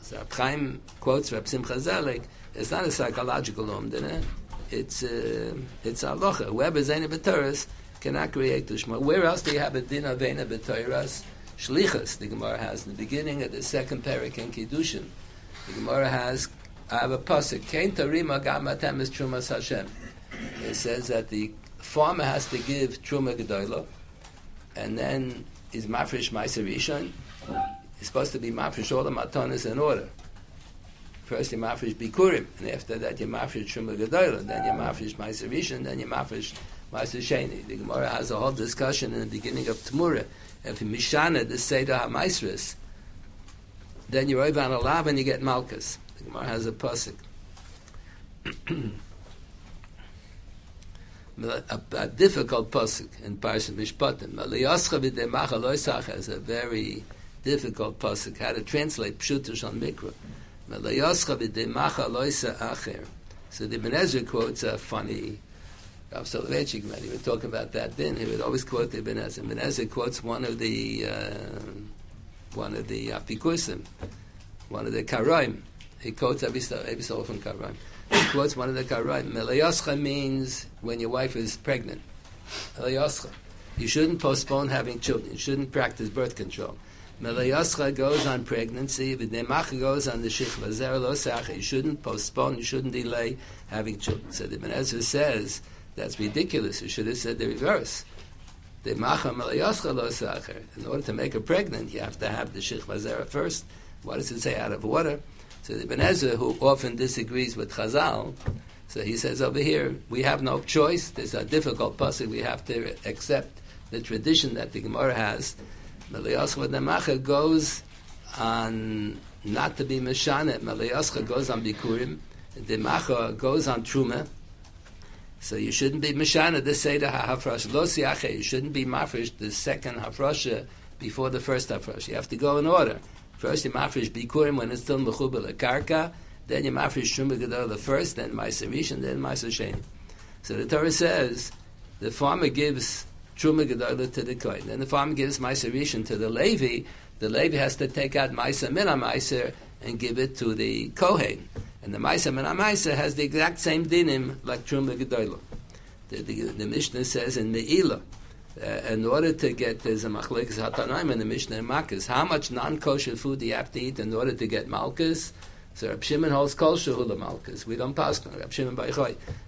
So Chaim quotes Rab Simcha Zelig it's not a psychological umdana. It's uh, it's alocha. Whoever zayna b'toras cannot create dushma. Where else do you have a din of vena b'toras? Shlichas. The Gemara has in the beginning of the second parak in Kiddushin. The Gemara has I have a pasuk. Kain tarima gamatem is trumas Hashem. It says that the farmer has to give truma gedola, and then is mafresh ma'aser rishon. He's supposed to be mafresh all the matanas in order. First you mafresh bikurim, and after that you mafresh truma gedola, then you mafresh ma'aser rishon, then you mafresh ma'aser sheni. The Gemara has a whole discussion in the beginning of Tamura. If you mishana the seder ha'maisris, then you're over on a lav and you get malchus. The Gemara has a pasuk. *coughs* a, a, difficult pasuk in Parshat Mishpatim. Maliyoscha v'demacha loisach is a very difficult pasuk. How to translate pshutush on mikra. So the Ibn Ezra quotes a funny Rav Soloveitchik, when he would talk about that then, he would always quote the Ibn Ezra. Ibn Ezra quotes one of the uh, one of the Apikusim, one of the Karaim. He quotes every so, often Karaim. He quotes one of the Karaim. Melayoscha means when your wife is pregnant. You shouldn't postpone having children. You shouldn't practice birth control. Melayoscha goes on pregnancy, V'demacha goes on the Shechva Zer Lo You shouldn't postpone, you shouldn't delay having children. So the Ibn Ezra says, that's ridiculous. You should have said the reverse. In order to make her pregnant, you have to have the Shechva Zer first. What does it say? Out of water. So the Ibn Ezra, who often disagrees with Chazal, so he says over here, we have no choice. There's a difficult passage. We have to accept the tradition that the Gemara has Meliyoscha Nemacha goes on not to be Meshanet. Meliyoscha goes on Bikurim. Demacha goes on Truma. So you shouldn't be Meshanet the Seder HaHafrash. Lo Siache. You shouldn't be Mafresh the second Hafrasha before the first Hafrash. You have to go in order. First you Mafresh Bikurim when it's still Mechubel Karka. Then you Mafresh Truma Gedol the first, then Ma'aser and then Sheni. So the Torah says the farmer gives truma gedola to the kohen. Then the farmer gives meiser rishon to the levi. The levi has to take out meiser mina meiser and give it to the kohen. And the meiser mina meiser has the exact same dinim like truma gedola. The, the, the Mishnah says in Me'ilah, uh, in order to get there's a machlekes hatanaim in the Mishnah and Malkus, how much non-kosher food do you have to eat in order to get Malkus? So Rab Shimon holds kol shehula Malkus. We don't pass on Rab Shimon by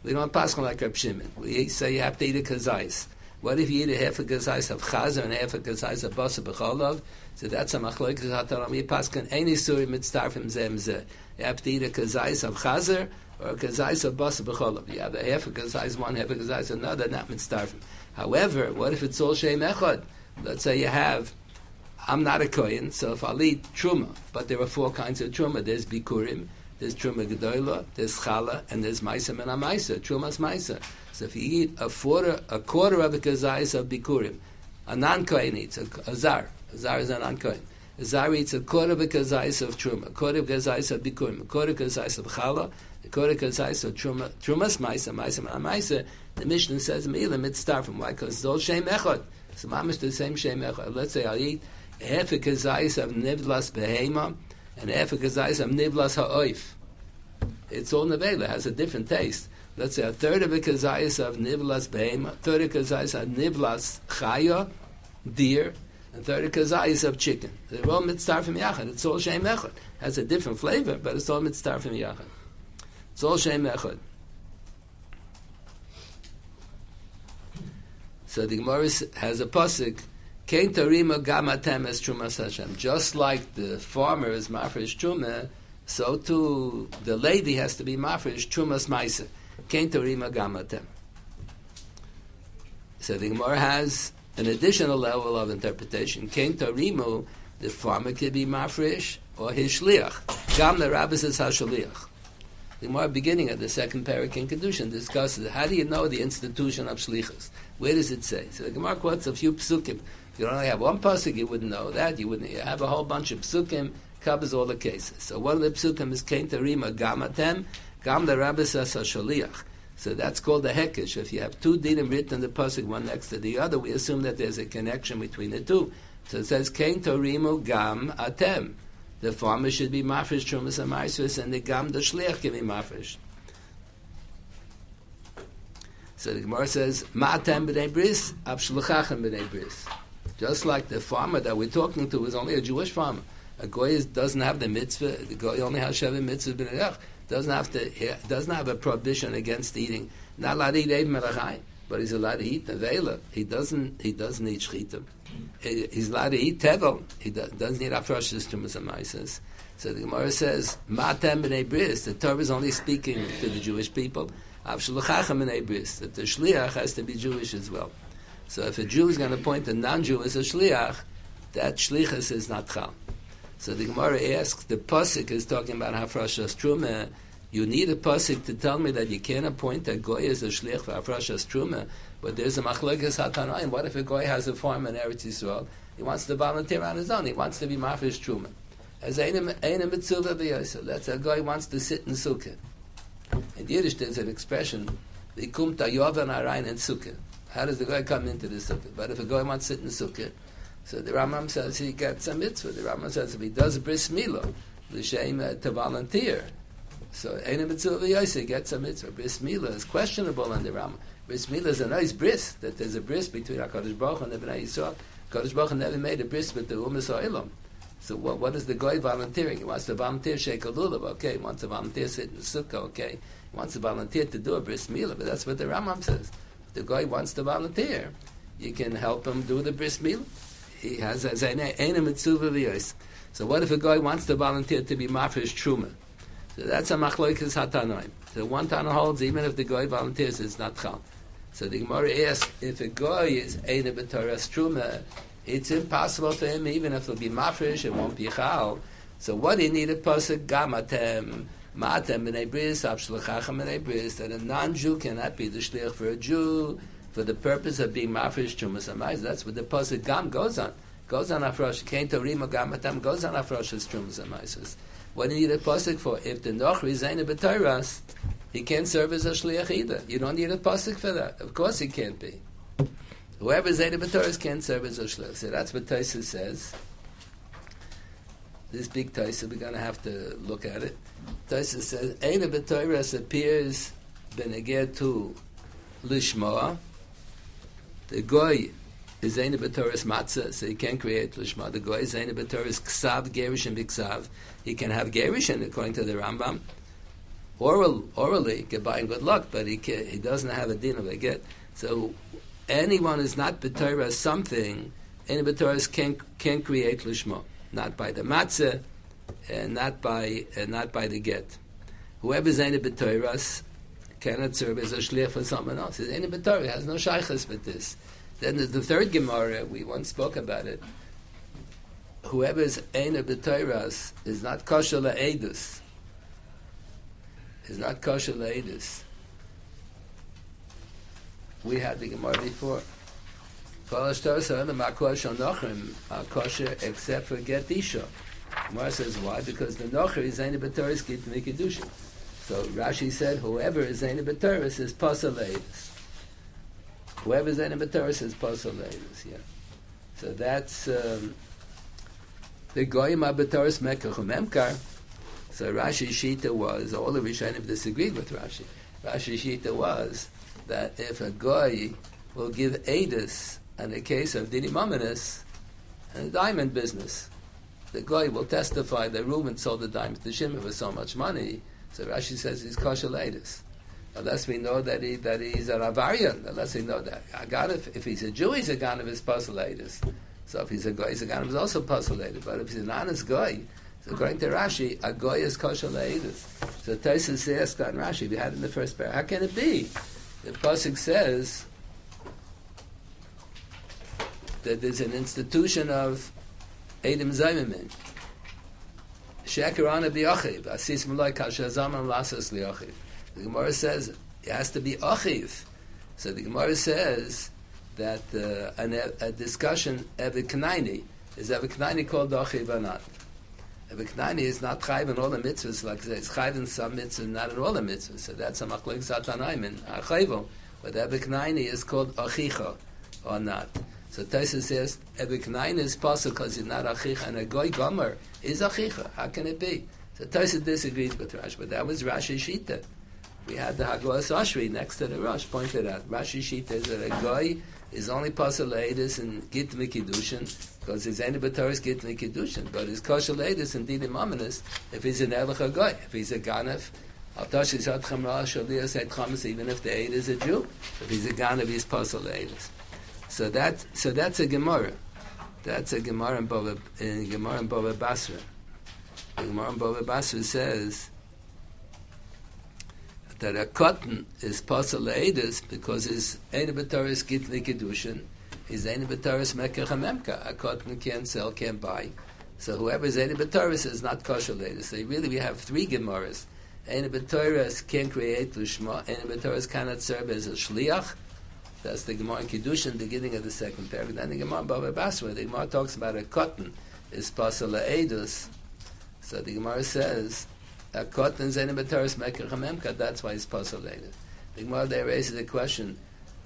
We don't pass on like Rab Shimon. We say you have to eat a kazais. What if you eat a half a gazais of chazer and half a gazais of basa b'cholov? So that's a machlokes hataram yipaskan any suri mitzdarfim zem ze. You have to eat a gazais of chazer or a kazais of basa b'cholav. You have a half a kazais one, half a kazais another, not mitzdarfim. However, what if it's all shem echad? Let's say you have, I'm not a kohen, so if I'll eat truma, but there are four kinds of truma. There's bikurim, there's truma gedola, there's chala, and there's maisa and amaisa. Truma's maisa. So if you eat a quarter, a quarter of a kazais of bikurim, a non-kohen eats a, a zar. A zar is a non-kohen. A zar eats a quarter of a kazais of truma, a quarter of a kazais of bikurim, a quarter of a kazais of chala, a quarter of a kazais of truma, truma's maisa, maisa and amaisa. The Mishnah says meila mitzdarfim. Why? Because it's all shem echad. So mamish the same shem echad. Let's say I'll eat half a kazais of nivlas behema and half a kazais of nivlas ha'oif. It's all nevela, has a different taste. Let's say a third of a kazayas of nivlas behema, third of kazayas of nivlas chaya, deer, and third of kazayas of chicken. They're all mitzvah from yachad. It's all shem echad. Has a different flavor, but it's all mitzvah from yachad. It's all shem echad. So the Gemara has a pasuk, Kein gamatem es trumas Hashem. Just like the farmer is mafresh truma, so too the lady has to be mafresh trumas maisa. Kein tarima gamatem. So the Gemara has an additional level of interpretation. Kein tarimu, the farmer could be mafresh or his shliach. Gam the rabbi says hashaliach. The Gemara beginning of the second parak in Kiddushin discusses how do you know the institution of shlichus? Where does it say? So the Gemara quotes a few psukim. You only have one pasuk, you wouldn't know that. You wouldn't. You have a whole bunch of psukim covers all the cases. So one of the psukim is kein tarima gamatem, gam the shaliach. So that's called the hekesh. If you have two dinim written in the pasuk, one next to the other, we assume that there's a connection between the two. So it says kein torimu gam atem. The farmer should be mafresh trumas and and the gam the shliach can be mafresh. So the Gemara says, Ma'atem b'nei bris, ab shluchachem b'nei bris. Just like the farmer that we're talking to is only a Jewish farmer. A goy is, doesn't have the mitzvah. The goy only has seven mitzvahs b'nei Doesn't have to. Doesn't have a prohibition against eating. Not allowed to eat eid melachai, but he's allowed to eat nevela. He doesn't. He doesn't eat shchitim. He's allowed to eat tevel. He doesn't eat afroshes tumas and So the Gemara says, "Matem b'nei bris." The Torah is only speaking to the Jewish people. Av b'nei bris. That the shliach has to be Jewish as well. So if a Jew is going to appoint a non-Jew as a shliach, that shlichus is not chal. So the Gemara asks, the pasuk is talking about hafrashas truma. You need a pasuk to tell me that you can't appoint a goy as a shliach for hafrashas truma. But there's a machlekes hatanayim. What if a goy has a farm in Eretz Yisrael? He wants to volunteer on his own. He wants to be mafresh truma. As. That's a guy wants to sit in sukkah. In Yiddish, there's an expression, "Ikum tayovan arayin in sukkah." How does the guy come into the sukkah? But if a guy wants to sit in the sukkah, so the Rambam says he gets a mitzvah. The Rambam says if he does bris milah, the shame uh, to volunteer. So a mitzvah v'yosef gets a mitzvah. Bris milah is questionable in the Rambam. Bris milah is a nice bris that there's a bris between Hakadosh Baruch and the Bnei Yisrael. Hakadosh Baruch never made a bris with the Umas. So what, what is the guy volunteering? He wants to volunteer Lulav, okay. He wants to volunteer sit in the sukkah, okay. He wants to volunteer to do a bris milah, but that's what the Rambam says the guy wants to volunteer, you can help him do the bris milah. He has a mitzvah v'yos. So what if a guy wants to volunteer to be mafresh truma? So that's a machloikas hatanoim. So one Tana holds even if the guy volunteers, it's not chal. So the Gemara asks if a guy is ena b'toras truma, it's impossible for him even if it'll be mafresh, it won't be chal. So what do you need a pasuk gamatem? Matem b'nei bris, abshlachachem b'nei bris, that a non-Jew cannot be the shliach for a Jew for the purpose of being mafresh chumas amayis. That's what the pasuk gam goes on. Goes on afrosh. Kain torima gamatam goes on afrosh's chumas amayis. What do you need a pasuk for? If the nochri zayin b'tayras, he can't serve as a shliach either. You don't need a pasuk for that. Of course he can't be. Whoever zayin b'tayras can't serve as a shliach. So that's what Taisa says. This big Taisa, we're going to have to look at it. Taisa says, Eina b'toiras appears beneged to lishma. The goy is Eina b'toiras matzah, so he can create lishma. The goy is Eina b'toiras ksav, gerish, and biksav. He can have gerish, and according to the Rambam, oral, orally, by and good luck, but he can, he doesn't have a din of a get. So anyone is not b'toiras something, any b'toiras can, can create lishma. Not by the matzah, and not by uh, not by the get. Whoever is any b'toiras cannot serve as a shliach for someone else. Any b'torah has no shaykhs with this. Then the third Gemara, we once spoke about it. Whoever is Eina b'toiras is not kosher la'edus. Is not kosher la'edus. We had the Gemara before. Kol ashtar the makor shal nochrim are kosher except for get isha. Gemara says why? Because the nocher is Eina b'toiras get mikidushin. So Rashi said, whoever is Zayin B'Teres is Pasaleidus. Whoever is Zayin B'Teres is Pasaleidus, yeah. So that's um, the Goyim HaB'Teres Mekach Memkar. So Rashi Shita was, all the Rishonim disagreed with Rashi. Rashi Shita was that if a Goy will give Adis in the case of Dini Mamonis, in the diamond business, the Goy will testify that Reuben sold the diamond to Shimon for so much money, so Rashi says he's kosher latest. Unless we know that he that he's a Ravarian, unless we know that Aganif, if he's a Jew, he's a Ganav is latest. So if he's a guy, he's a Ganav is also postulated. But if he's an honest guy, so according to Rashi, a guy is kosher latest. So Taisus asked on Rashi, we had in the first pair, how can it be? The pasuk says that there's an institution of Adam Zaymimin. Sheker ana bi'achiv. Asis maloi kasher zaman lasas li'achiv. The Gemara says it has to be achiv. So the Gemara says that uh, an, a discussion eviknaini is eviknaini called achiv or not. Eviknaini is not chayv in all the mitzvahs, like it's chayv in some mitzvahs, not in all the mitzvahs. So that's a machlik satanaim in achayvo. But eviknaini is called achicha or not. So Taisa says, Ebek is possible because he's not Achicha, and a Goy Gomer is Achicha. How can it be? So Taisa disagrees with Rashi, but that was Rashi Shita. We had the Hagahos Asheri next to the Rosh pointed out. Rashi Shita is that a Goy is only possible Eidus and Git Mikidushin, because he's any Bataris Git Mikidushin, but his Kosher Eidus and Dinim Aminus if he's an Elach Goy, if he's a Ganef, even if the Eid is a Jew, if he's a Ganef, he's possible Eidus. So that so that's a Gemara. That's a Gemara in Bava in Gemara in Bava Basra. The Gemara in Bava Basra says that a cotton is pasal le'edus because his enibataris gitli kedushin, his enibataris mekach hamemka. A cotton can't sell, can't buy. So whoever is enibataris is not kosher le'edus. So really we have three Gemaras. Enibataris can't create lishma. Enibataris cannot serve as a shliach. That's the Gemara in Kiddushin, beginning of the second paragraph. Then the Gemara Baba Basra, the Gemara talks about a cotton is pasal edus. So the Gemara says a cotton zene betaris mekach That's why it's pasal edus. The Gemara there raises the question: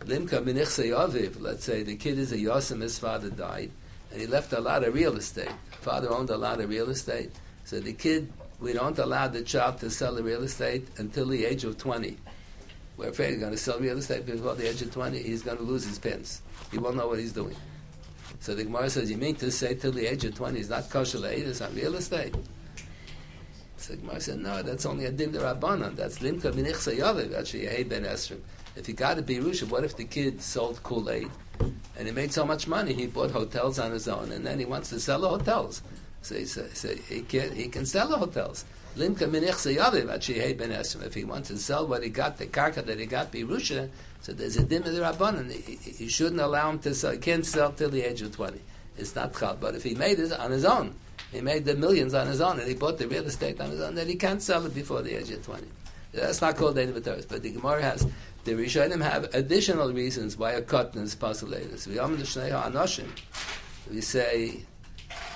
Limka yaviv. Let's say the kid is a yosim. His father died, and he left a lot of real estate. Father owned a lot of real estate, so the kid we don't allow the child to sell the real estate until the age of twenty. We're afraid he's going to sell real estate before the age of 20, he's going to lose his pins. He won't know what he's doing. So the Gemara says, you mean to say till the age of 20 is not kosher le'edus on real estate? So the Gemara said, no, that's only a din rabbanon. That's limka b'nichsa yaviv, actually, Yehei ben Esrim. If he got a Birusha, what if the kid sold Kool-Aid and he made so much money, he bought hotels on his own, and then he wants to sell the hotels. So he, he, can, he can sell the hotels. If he wants to sell what he got, the karka that he got, birusha, so there's a dim of the rabbanon. He, he shouldn't allow him to sell. He can't sell till the age of twenty. It's not chal. But if he made it on his own, he made the millions on his own, and he bought the real estate on his own, then he can't sell it before the age of twenty. That's not called Dana B'Taris. But the Gemara has the Rishonim have additional reasons why a cotton is postulated. We say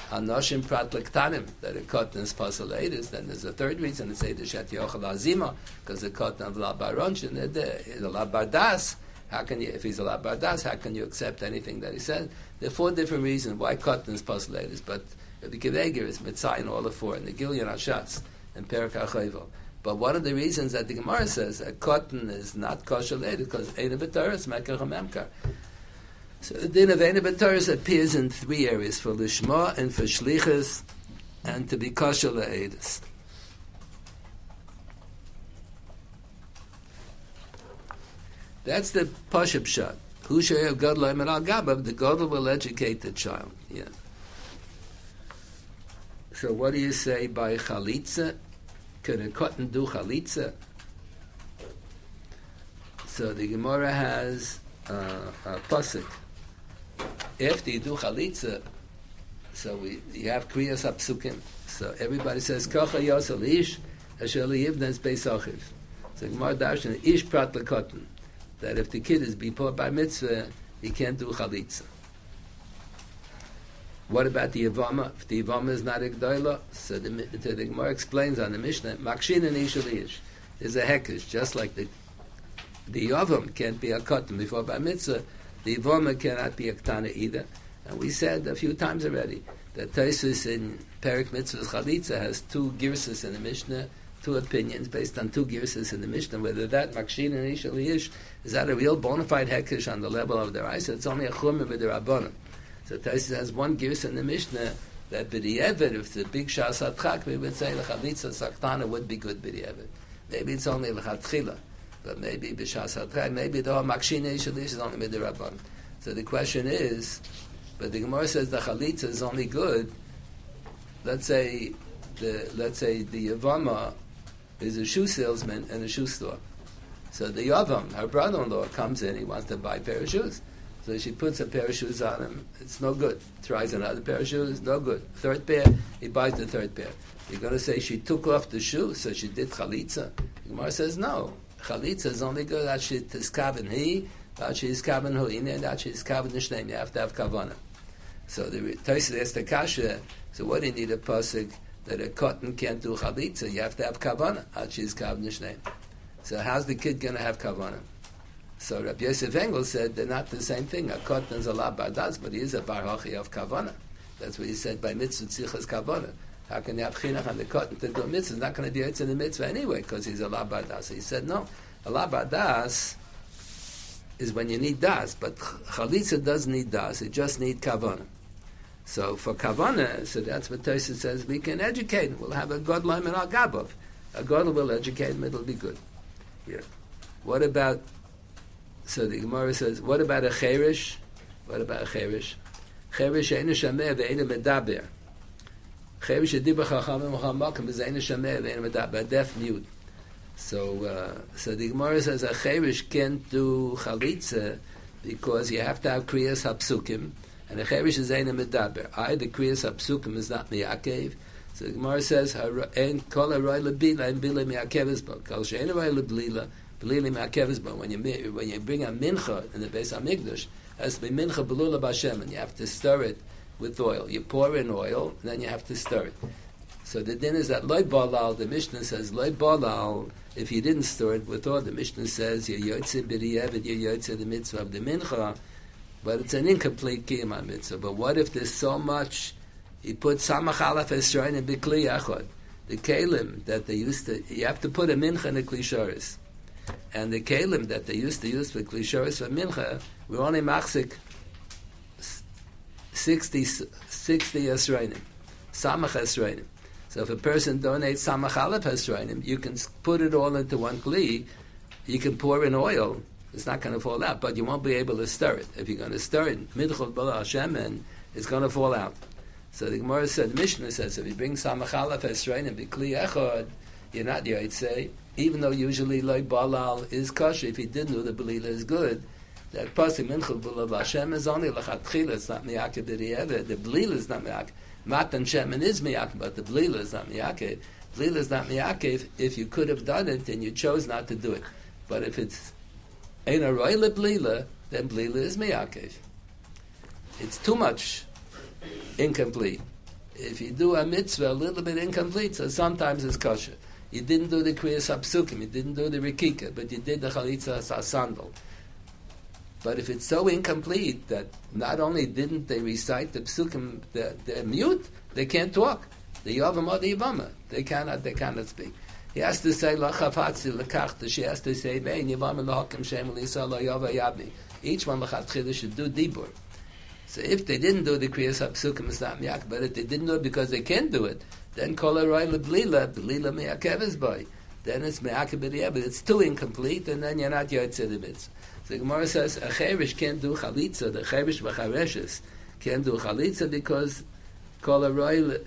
Anoshim Prat Lektanim, that a cotton is Pasaladis. Then there's a third reason say the Shet Yochel Azima, because the cotton of La Baronch, the La Bardas, how can you, if he's a La Bardas, how can you accept anything that he said? There are four different reasons why cotton is Pasaladis, but the Keveger is Mitzah in all the four, and the Gilyon HaShas, and Perak HaChayvo. But one of the reasons that the Gemara says a cotton is not kosher later because Eina B'Taris Mekach Memkar. So the din of Eina B'Toris appears in three areas, for Lishma and for Shlichus, and to be kosher la'edis. That's the Pashup shot. Who shall have God al Gabab? The God will educate the child. Yeah. So what do you say by Chalitza? Can a cotton do chalitza? So the Gemara has uh, a pasuk. After you do chalitza, so we you have kriyas apsukim. So everybody says kocha yosel ish asher liyivnes beisachiv. So Gemara darshan ish prat lekotten that if the kid is before by mitzvah, he can't do chalitza. What about the Yavama? If the Yavama is not a Gdoila, so the, the, the Gemara explains on the Mishnah, Makshin and Ishalish is a hekesh, just like the the Yavam can't be a Katan before by Mitzvah, the Yavama cannot be a Ktana either. And we said a few times already that Taisus in Perik Mitzvah Chalitza has two girsas in the Mishnah, two opinions based on two girsas in the Mishnah, whether that Makshin and Ishalish is that a real bona fide hekesh on the level of their eyes, it's only a Chumah with the Rabbanim. So Taisus has one gives in the Mishnah that b'di'evet, if the big shas atchak, we would say l'chalitza saktana would be good b'di'evet. Maybe it's only l'chatchila, but maybe b'shas atchak, maybe the makshine shalish is only midirabban. So the question is, but the Gemara says the chalitza is only good. Let's say the let's say the Yavama is a shoe salesman in a shoe store. So the Yavam, her brother-in-law, comes in. He wants to buy a pair of shoes. So she puts a pair of shoes on him. It's no good. Tries another pair of shoes. No good. Third pair. He buys the third pair. You're going to say she took off the shoe, so she did chalitza. Gemara says no. Chalitza is only good that she is kaven he, that she is kaven and that she is kaven. You have to have kavana. So the Taisa asked the kasha. So what do you need a pasuk that a cotton can't do chalitza? You have to have kavana. That she is kaven. So how's the kid going to have kavana? So Rabbi Yosef Engel said they're not the same thing. A cotton is a la bardas, but he is a bar of kavana. That's what he said by mitzvah tzichas kavana. How can the have and the cotton to do a mitzvah? Not going to do be in the mitzvah anyway because he's a la bardas. So he said no. A la bardas is when you need das, but chalitza doesn't need das. It just needs kavana. So for kavana, so that's what Tosa says. We can educate. We'll have a god and our gabov. A god will educate him. It'll be good. Yeah. What about so the Gemara says, what about a cherish? What about a cherish? Cherish ain't a shameh ain't a medaber. So, uh, so the Gemara says a cherish can't do chalitza because you have to have kriyas hapsukim, and a cherish is a medaber. I, the kriyas hapsukim is not miyakev. So the Gemara says, "Ein kol aroy lebila, ein bila miyakev is bo. Kol she'en aroy leblila, Belili ma'akeves, but when you when you bring a mincha in the base of Mikdash, it has to be mincha belula b'Hashem, and you have to stir it with oil. You pour in oil, then you have to stir it. So the din is that loy balal. The Mishnah says loy balal. If you didn't stir it with oil, the Mishnah says you yotze b'diyevet, you yotze the mitzvah of the mincha, but it's an incomplete kiyama mitzvah. But what if there's so much? He put samach alaf esrayin and bikli achod. The kalim that they used to, you have to put a mincha in the klisharis and the kalim that they used to use for klishoris for mincha were only machzik 60, 60 esrainim, samach esrainim. So if a person donates samach aleph esrainim, you can put it all into one kli, you can pour in oil, it's not going to fall out, but you won't be able to stir it. If you're going to stir it, midchol bala Hashem, it's going to fall out. So the Gemara said, the Mishnah says, if you bring samach aleph esrainim, be kli echad, you're not say even though usually like balal is kosher, if he didn't know the belila is good, that pasuk minchul b'lav Hashem is only lachatchila, it's not miyakeh b'di'evet, the belila is not miyakeh. Matan shemen is miyakeh, but the belila is not miyakeh. Belila is not miyakeh if you could have done it and you chose not to do it. But if it's ein aroyle belila, then belila is miyakeh. It's too much incomplete. If you do a mitzvah a little bit incomplete, so sometimes it's kosher. You didn't do the Kriyas HaPsukim, you didn't do the Rikika, but you did the Chalitza Sandal. But if it's so incomplete that not only didn't they recite the Psukim, they're, they're mute, they can't talk. The Yavam or the Yavama, they cannot, they cannot speak. He has to say lachafatzi lekachta. She has to say bein yavam lahakim shem lisa lo yava yabni. Each one lachatchila should do dibur. So if they didn't do the kriyas hapsukim, not miyak. But if they didn't do it because they can't do it, then kol aroy leblila, blila miyakev boy. Then it's miyakev but it's too incomplete, and then you're not yotze the mitzvah. The Gemara says a cherish can't do chalitza. The cherish b'chareshes can't do chalitza because kol aroy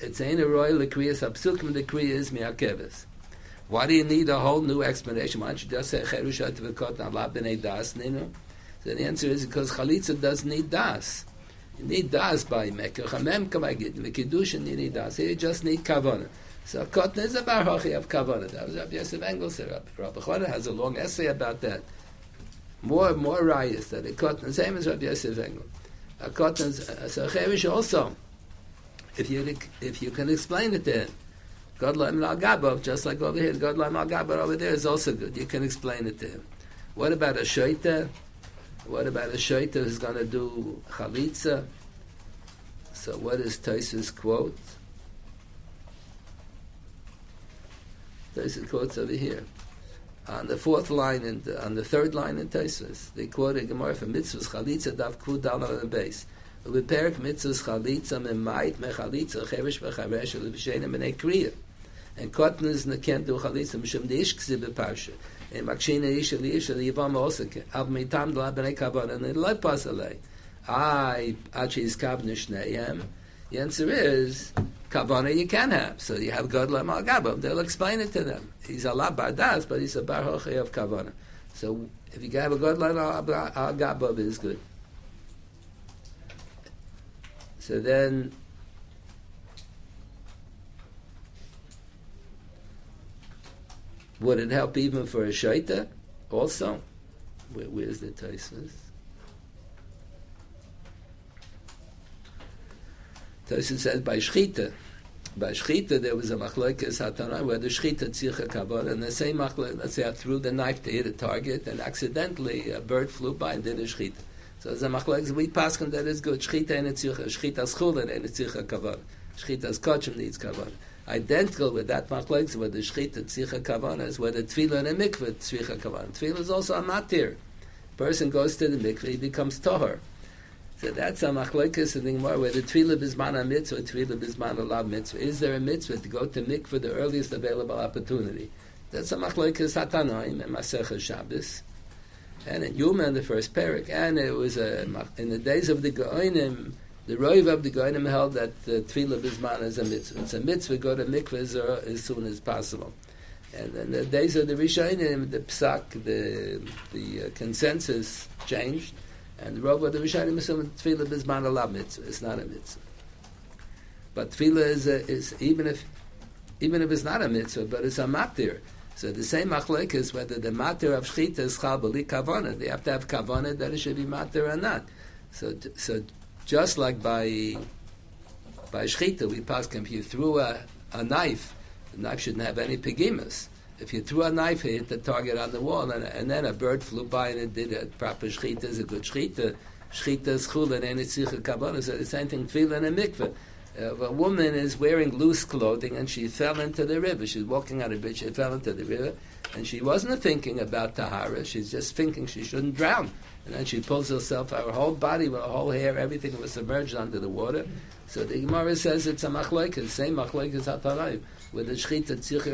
it's ain't a royal the kriyas apsukim the kriyas miakeves. Why do you need a whole new explanation? Why don't you just say cherushat v'kot na'la das ninu? So the answer is because chalitza does need das. You need das by mekah. Chamem kamagid. V'kiddushin you need das. You just need kavana. So cotton is a bar of. That was Rabbi Yosef Engel said. Rabbi Chana has a long essay about that. More more rayas that a cotton, same as Rabbi Yosef Engel. A cotton, so cherish also. If you if you can explain it then. God Laim Al just like over here, God Laim Al over there is also good. You can explain it to him. What about a shaita? What about a shaita who's going to do chalitza? So what is Taisus quote? Taisus quotes over here on the fourth line and on the third line in Tosfos, they quote a Gemara from Mitzvahs Chalitza Dav Kud Dal on the base. We Repairik Mitzvahs Chalitza Memait Mechalitza Chevish Mecharesh Elivishena Menei Kriya. And cotton is the Chalitza Mishum Deish Ksibe Parsha. And Makshina Ish Ali Ish Ali Yivam Osaka. Av Meitam Dla Bnei kavon and Lai Pasalei. I Achi Iskav Nishneyem. The answer is kavana you can have. So you have God lam al gabam. They'll explain it to them. He's a la bardas, but he's a bar of kavana. So if you have a God lam al gabam, it is good. So then Would it help even for a shaita? Also, Where, where's the Taisus? Taisus says by shchita. By shchita, there was a machlokes hatana where the shchita tzircha kabbalah, and the same machlokes, let's say I threw the knife to hit a target, and accidentally a bird flew by and did a shchita. So a machlokes, we pass on that is good. Shchita and tzircha, shchita schul and tzircha kabbalah. Shchita kachim needs kabbalah identical with that machlekes where the shchita tzricha kavana is where the tefillah and a mikveh tzricha kavana. Tefillah is also a matir. Person goes to the mikveh, he becomes tohar. So that's a machlekes in the Gemara where the tefillah bisman mitzvah, tefillah bisman a mitzvah. Is there a mitzvah to go to mikveh the earliest available opportunity? That's a machlekes hatanoim and Masechah Shabbos. And in Yuma in the first parak, and it was a, in the days of the Goinim, the Roiv of the Goinim held that the Tefillah Bisman is a mitzvah. It's a mitzvah, go to mikveh as soon as possible. And in the days of the Rishonim, the Psak, the, the uh, consensus changed, and the of the Rishonim assumed Tefillah Bisman a mitzvah. It's not a mitzvah. But Tefillah is, a, is even if even if it's not a mitzvah, but it's a matir. So the same machlek is whether the matir of shchita is chal b'li kavana. They have to have kavana that it should be matir or not. So, so just like by by shchita, we pass him you threw a, a knife, the knife shouldn't have any pegimus. If you threw a knife, it hit the target on the wall, and, and then a bird flew by and it did a Proper shchita is a good shchita. Shchita is chul and it's kabbalah. So the same thing, tefillah and mikveh. Uh, a woman is wearing loose clothing and she fell into the river. She's walking on a bridge, she fell into the river, and she wasn't thinking about Tahara. She's just thinking she shouldn't drown. And then she pulls herself, her whole body, her whole hair, everything was submerged under the water. So the Gemara says it's a machloik, the same machloik as Hatarayim, where the Shechita Tzich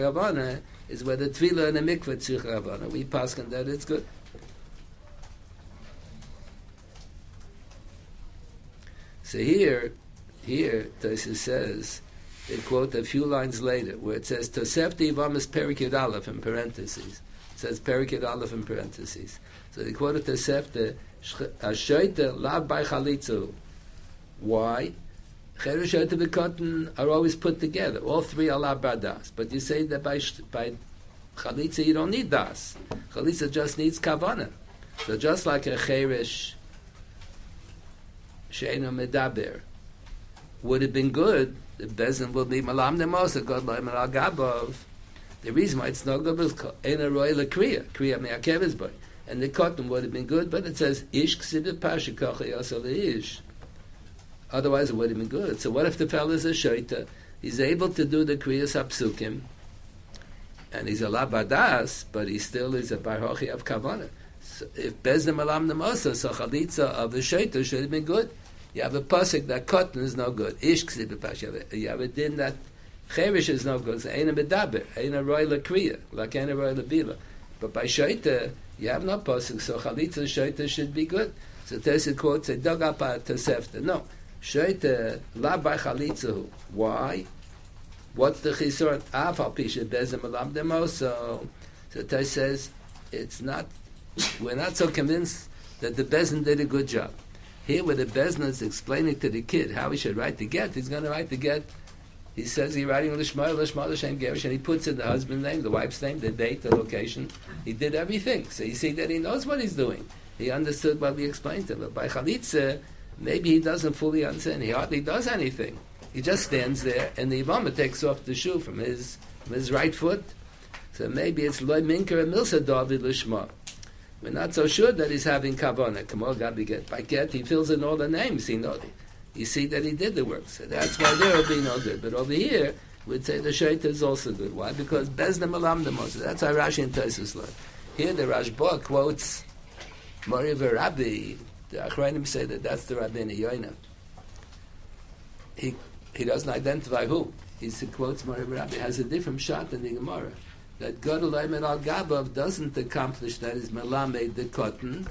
is where the Tefillah and the Mikveh Tzich Ravana. We pass on that, it's good. So here, here, Tosis says, they quote a few lines later, where it says, Tosefti Vamas Perikid Aleph in parentheses. It says Perikid Aleph in parentheses. So they quoted the Sefte, Ashoite lav by chalitzu. Why? Cheresh and Bekotten are always put together. All three are lav das. But you say that by, by chalitza you don't need das. Chalitza just needs kavana. So just like a cheresh sheinu medaber would have been good, the bezin would be malam nemosa, God loim al gabov. The reason why it's not good is in a royal kriya, kriya me'akeves boy and the cotton would have been good, but it says ish ksiv pasha kacha ish. Otherwise, it would have been good. So, what if the fellow is a shaita? He's able to do the kriyas apsukim, and he's a labadas, but he still is a barhochi of kavana. So if bezdim alam namosa, so chalitza of the shaita should have been good. You have a pasuk that cotton is no good. Ish. You have a din that cherish is no good. So, ain't a medaber, ain't a royal kriya, like ain't a royal bila. But by shaita, you have no pasuk, so chalitza shaita should be good. So Tesit quotes a dug up a tosefta. No, Shoite la by. Why? What's the chisor? Afal pisha bezem alam demoso. So Tais says it's not. We're not so convinced that the bezin did a good job. Here, where the bezin is explaining to the kid how he should write the get, he's going to write the get. He says he's writing Lishma, Lishma, L'Shem Gerish, and he puts in the husband's name, the wife's name, the date, the location. He did everything. So you see that he knows what he's doing. He understood what we explained to him. But by Chalitza, maybe he doesn't fully understand. He hardly does anything. He just stands there, and the yevama takes off the shoe from his, from his right foot. So maybe it's Loy Minker and Milsa David Lishma. We're not so sure that he's having kavana. Kamal Gabi get get, he fills in all the names. He know you see that he did the work. So that's why there will be no good. But over here, we'd say the shaita is also good. Why? Because bezna the most. That's how Rashi and Taisus learn. Here the Rashba quotes Mori Rabbi. The Achrayim say that that's the Rabbi Yoina. He he doesn't identify who. He quotes Mori Rabbi. Has a different shot than the Gemara. That God al Gabav doesn't accomplish that is melamed the cotton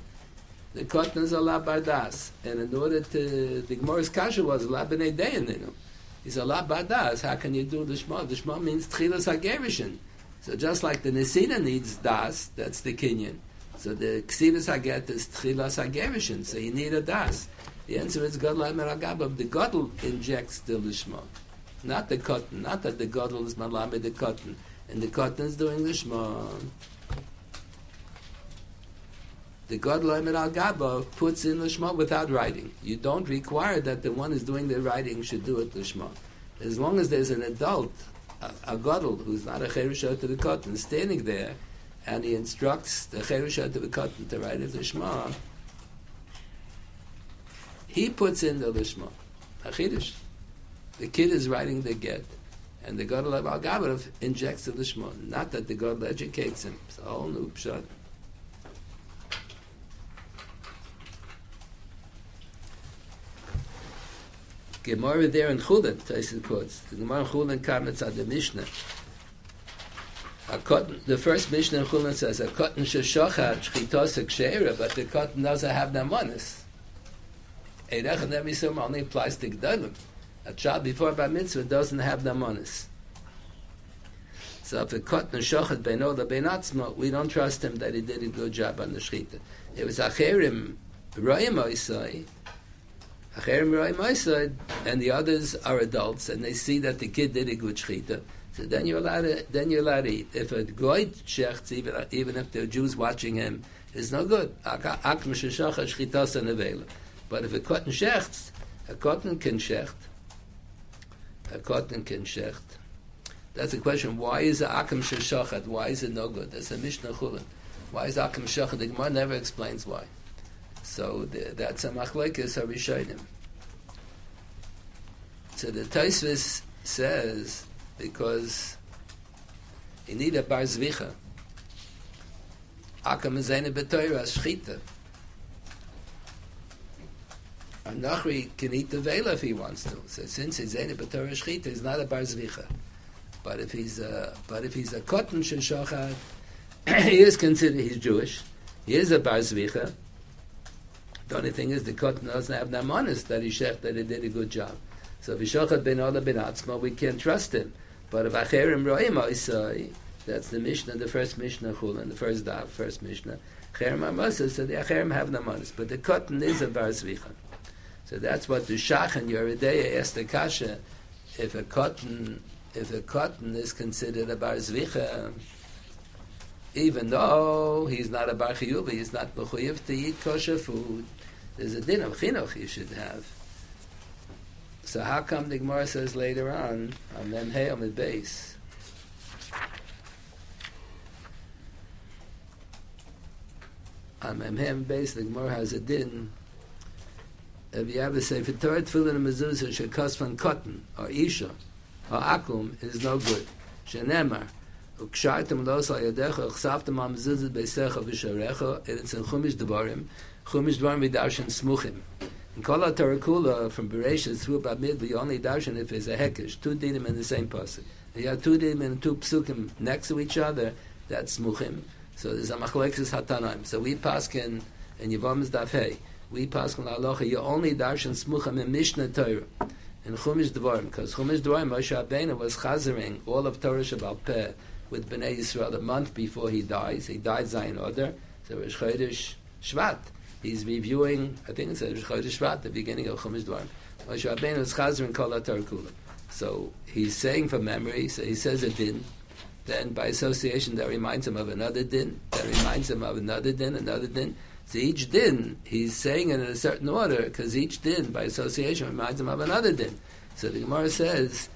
the cotton is a la bardas. And in order to, the Gemara's kasha was a la b'nei. He's a la bardas. How can you do the shema? The shema means tchilas hagerishin. So just like the nesina needs das, that's the kinyan. So the ksivas haget is tchilas hagerishin. So you need a das. The answer is God lamer agabav. The godel injects the lishma. Not the cotton. Not that the godel is malame the cotton. And the cotton is doing the shema. the God Loimer Al Gaba puts in Lishma without writing. You don't require that the one who's doing the writing should do it Lishma. As long as there's an adult, a, a Godel, who's not a Cherushah to the Cotton, standing there, and he instructs the Cherushah to the Cotton to write it Lishma, he puts in the Lishma. Achidish. The kid is writing the get, and the Godel Al Gaba injects the Lishma. Not that the Godel educates him. It's a whole new pshat. Gemara there in Chulin, Tyson quotes, the Gemara in Chulin comments on the Mishnah. Cotton, the first Mishnah in Chulin says, a cotton sheshochat shchitos kshera, but the cotton doesn't have namanis. Eirech and Emisum only applies to Gdalim. A child before Bar Mitzvah doesn't have namanis. So if a cotton shochat beinola beinatzma, we don't trust him that he did a good job on the shchita. It was Acherim, Royim Oisai, and the others are adults, and they see that the kid did a good shechita. So then you're allowed to, then you're allowed to eat. If a goy shechts, even, even if there are Jews watching him, is no good. But if a cotton shechts, a cotton can shecht. A cotton can shecht. That's the question. Why is it akim sheshachat? Why is it no good? That's a Mishnah Chulin. Why is akim sheshachat? The Gemara never explains why. So the, that's a machlekes harishonim. So the Taisvis says because you need a bar zvicha. Akam zayne betoira shchita. A nachri can eat the vela if he wants to. So since he's zayne betoira shchita, he's not a bar zvicha. But if he's a but if he's a cotton sheshachad, *coughs* he is considered he's Jewish. He is a bar zvicha. The only thing is the cotton doesn't have namanis that he shech that he did a good job. So if Yishochat ben Ola ben Atzma, we can't trust him. But if Acherim Roim Oisai, that's the Mishnah, the first Mishnah Chulin, the first Dav, first Mishnah. Acherim Amasa, so the Acherim have namanis. But the cotton is a Bar Zvicha. So that's what the Shach and Yeridea asked the Kasha, if a cotton, if a cotton is considered a Bar Zvicha, even though he's not a bar chiyuv, he's not mechuyev to eat kosher food. There's a din of chinuch you should have. So how come the Gemara says later on, on them hey on the base? On Memhem base, the Gemara has a din. If you have a sefer Torah tefillin and mezuzah shekas from cotton or isha or akum is no good. Shenemar. וקשרתם לא עושה ידיך, וכספתם על מזוזת ביסך ושעריך, it's in Chumish Devarim, Chumish Devarim v'darshan smuchim. In Kol HaTorah Kula, from Bereshit through Bamid, we only darshan if it's a hekesh, two dinim in the same pasuk. You have two dinim and two psukim next to each other, that's smuchim. So there's a machlekes hatanaim. So we paskin in Yevam's Daf Hey, we pass on halacha, you only darshan smucham in Mishnah Torah. In Chumash Dvarim, because Chumash Dvarim, Moshe Rabbeinu was chazering all of Torah Shabbat Peh with Bnei Yisrael a month before he dies. He died Zayin Oder, so it was Chodesh Shvat. He's reviewing, I think it's Chodesh Shvat, the beginning of Chumash Dvarim. Moshe Rabbeinu was chazering Kol. So he's saying from memory, so he says a din, then by association that reminds him of another din, that reminds him of another din, another din. So each din, he's saying it in a certain order, because each din, by association, reminds him of another din. So the Gemara says,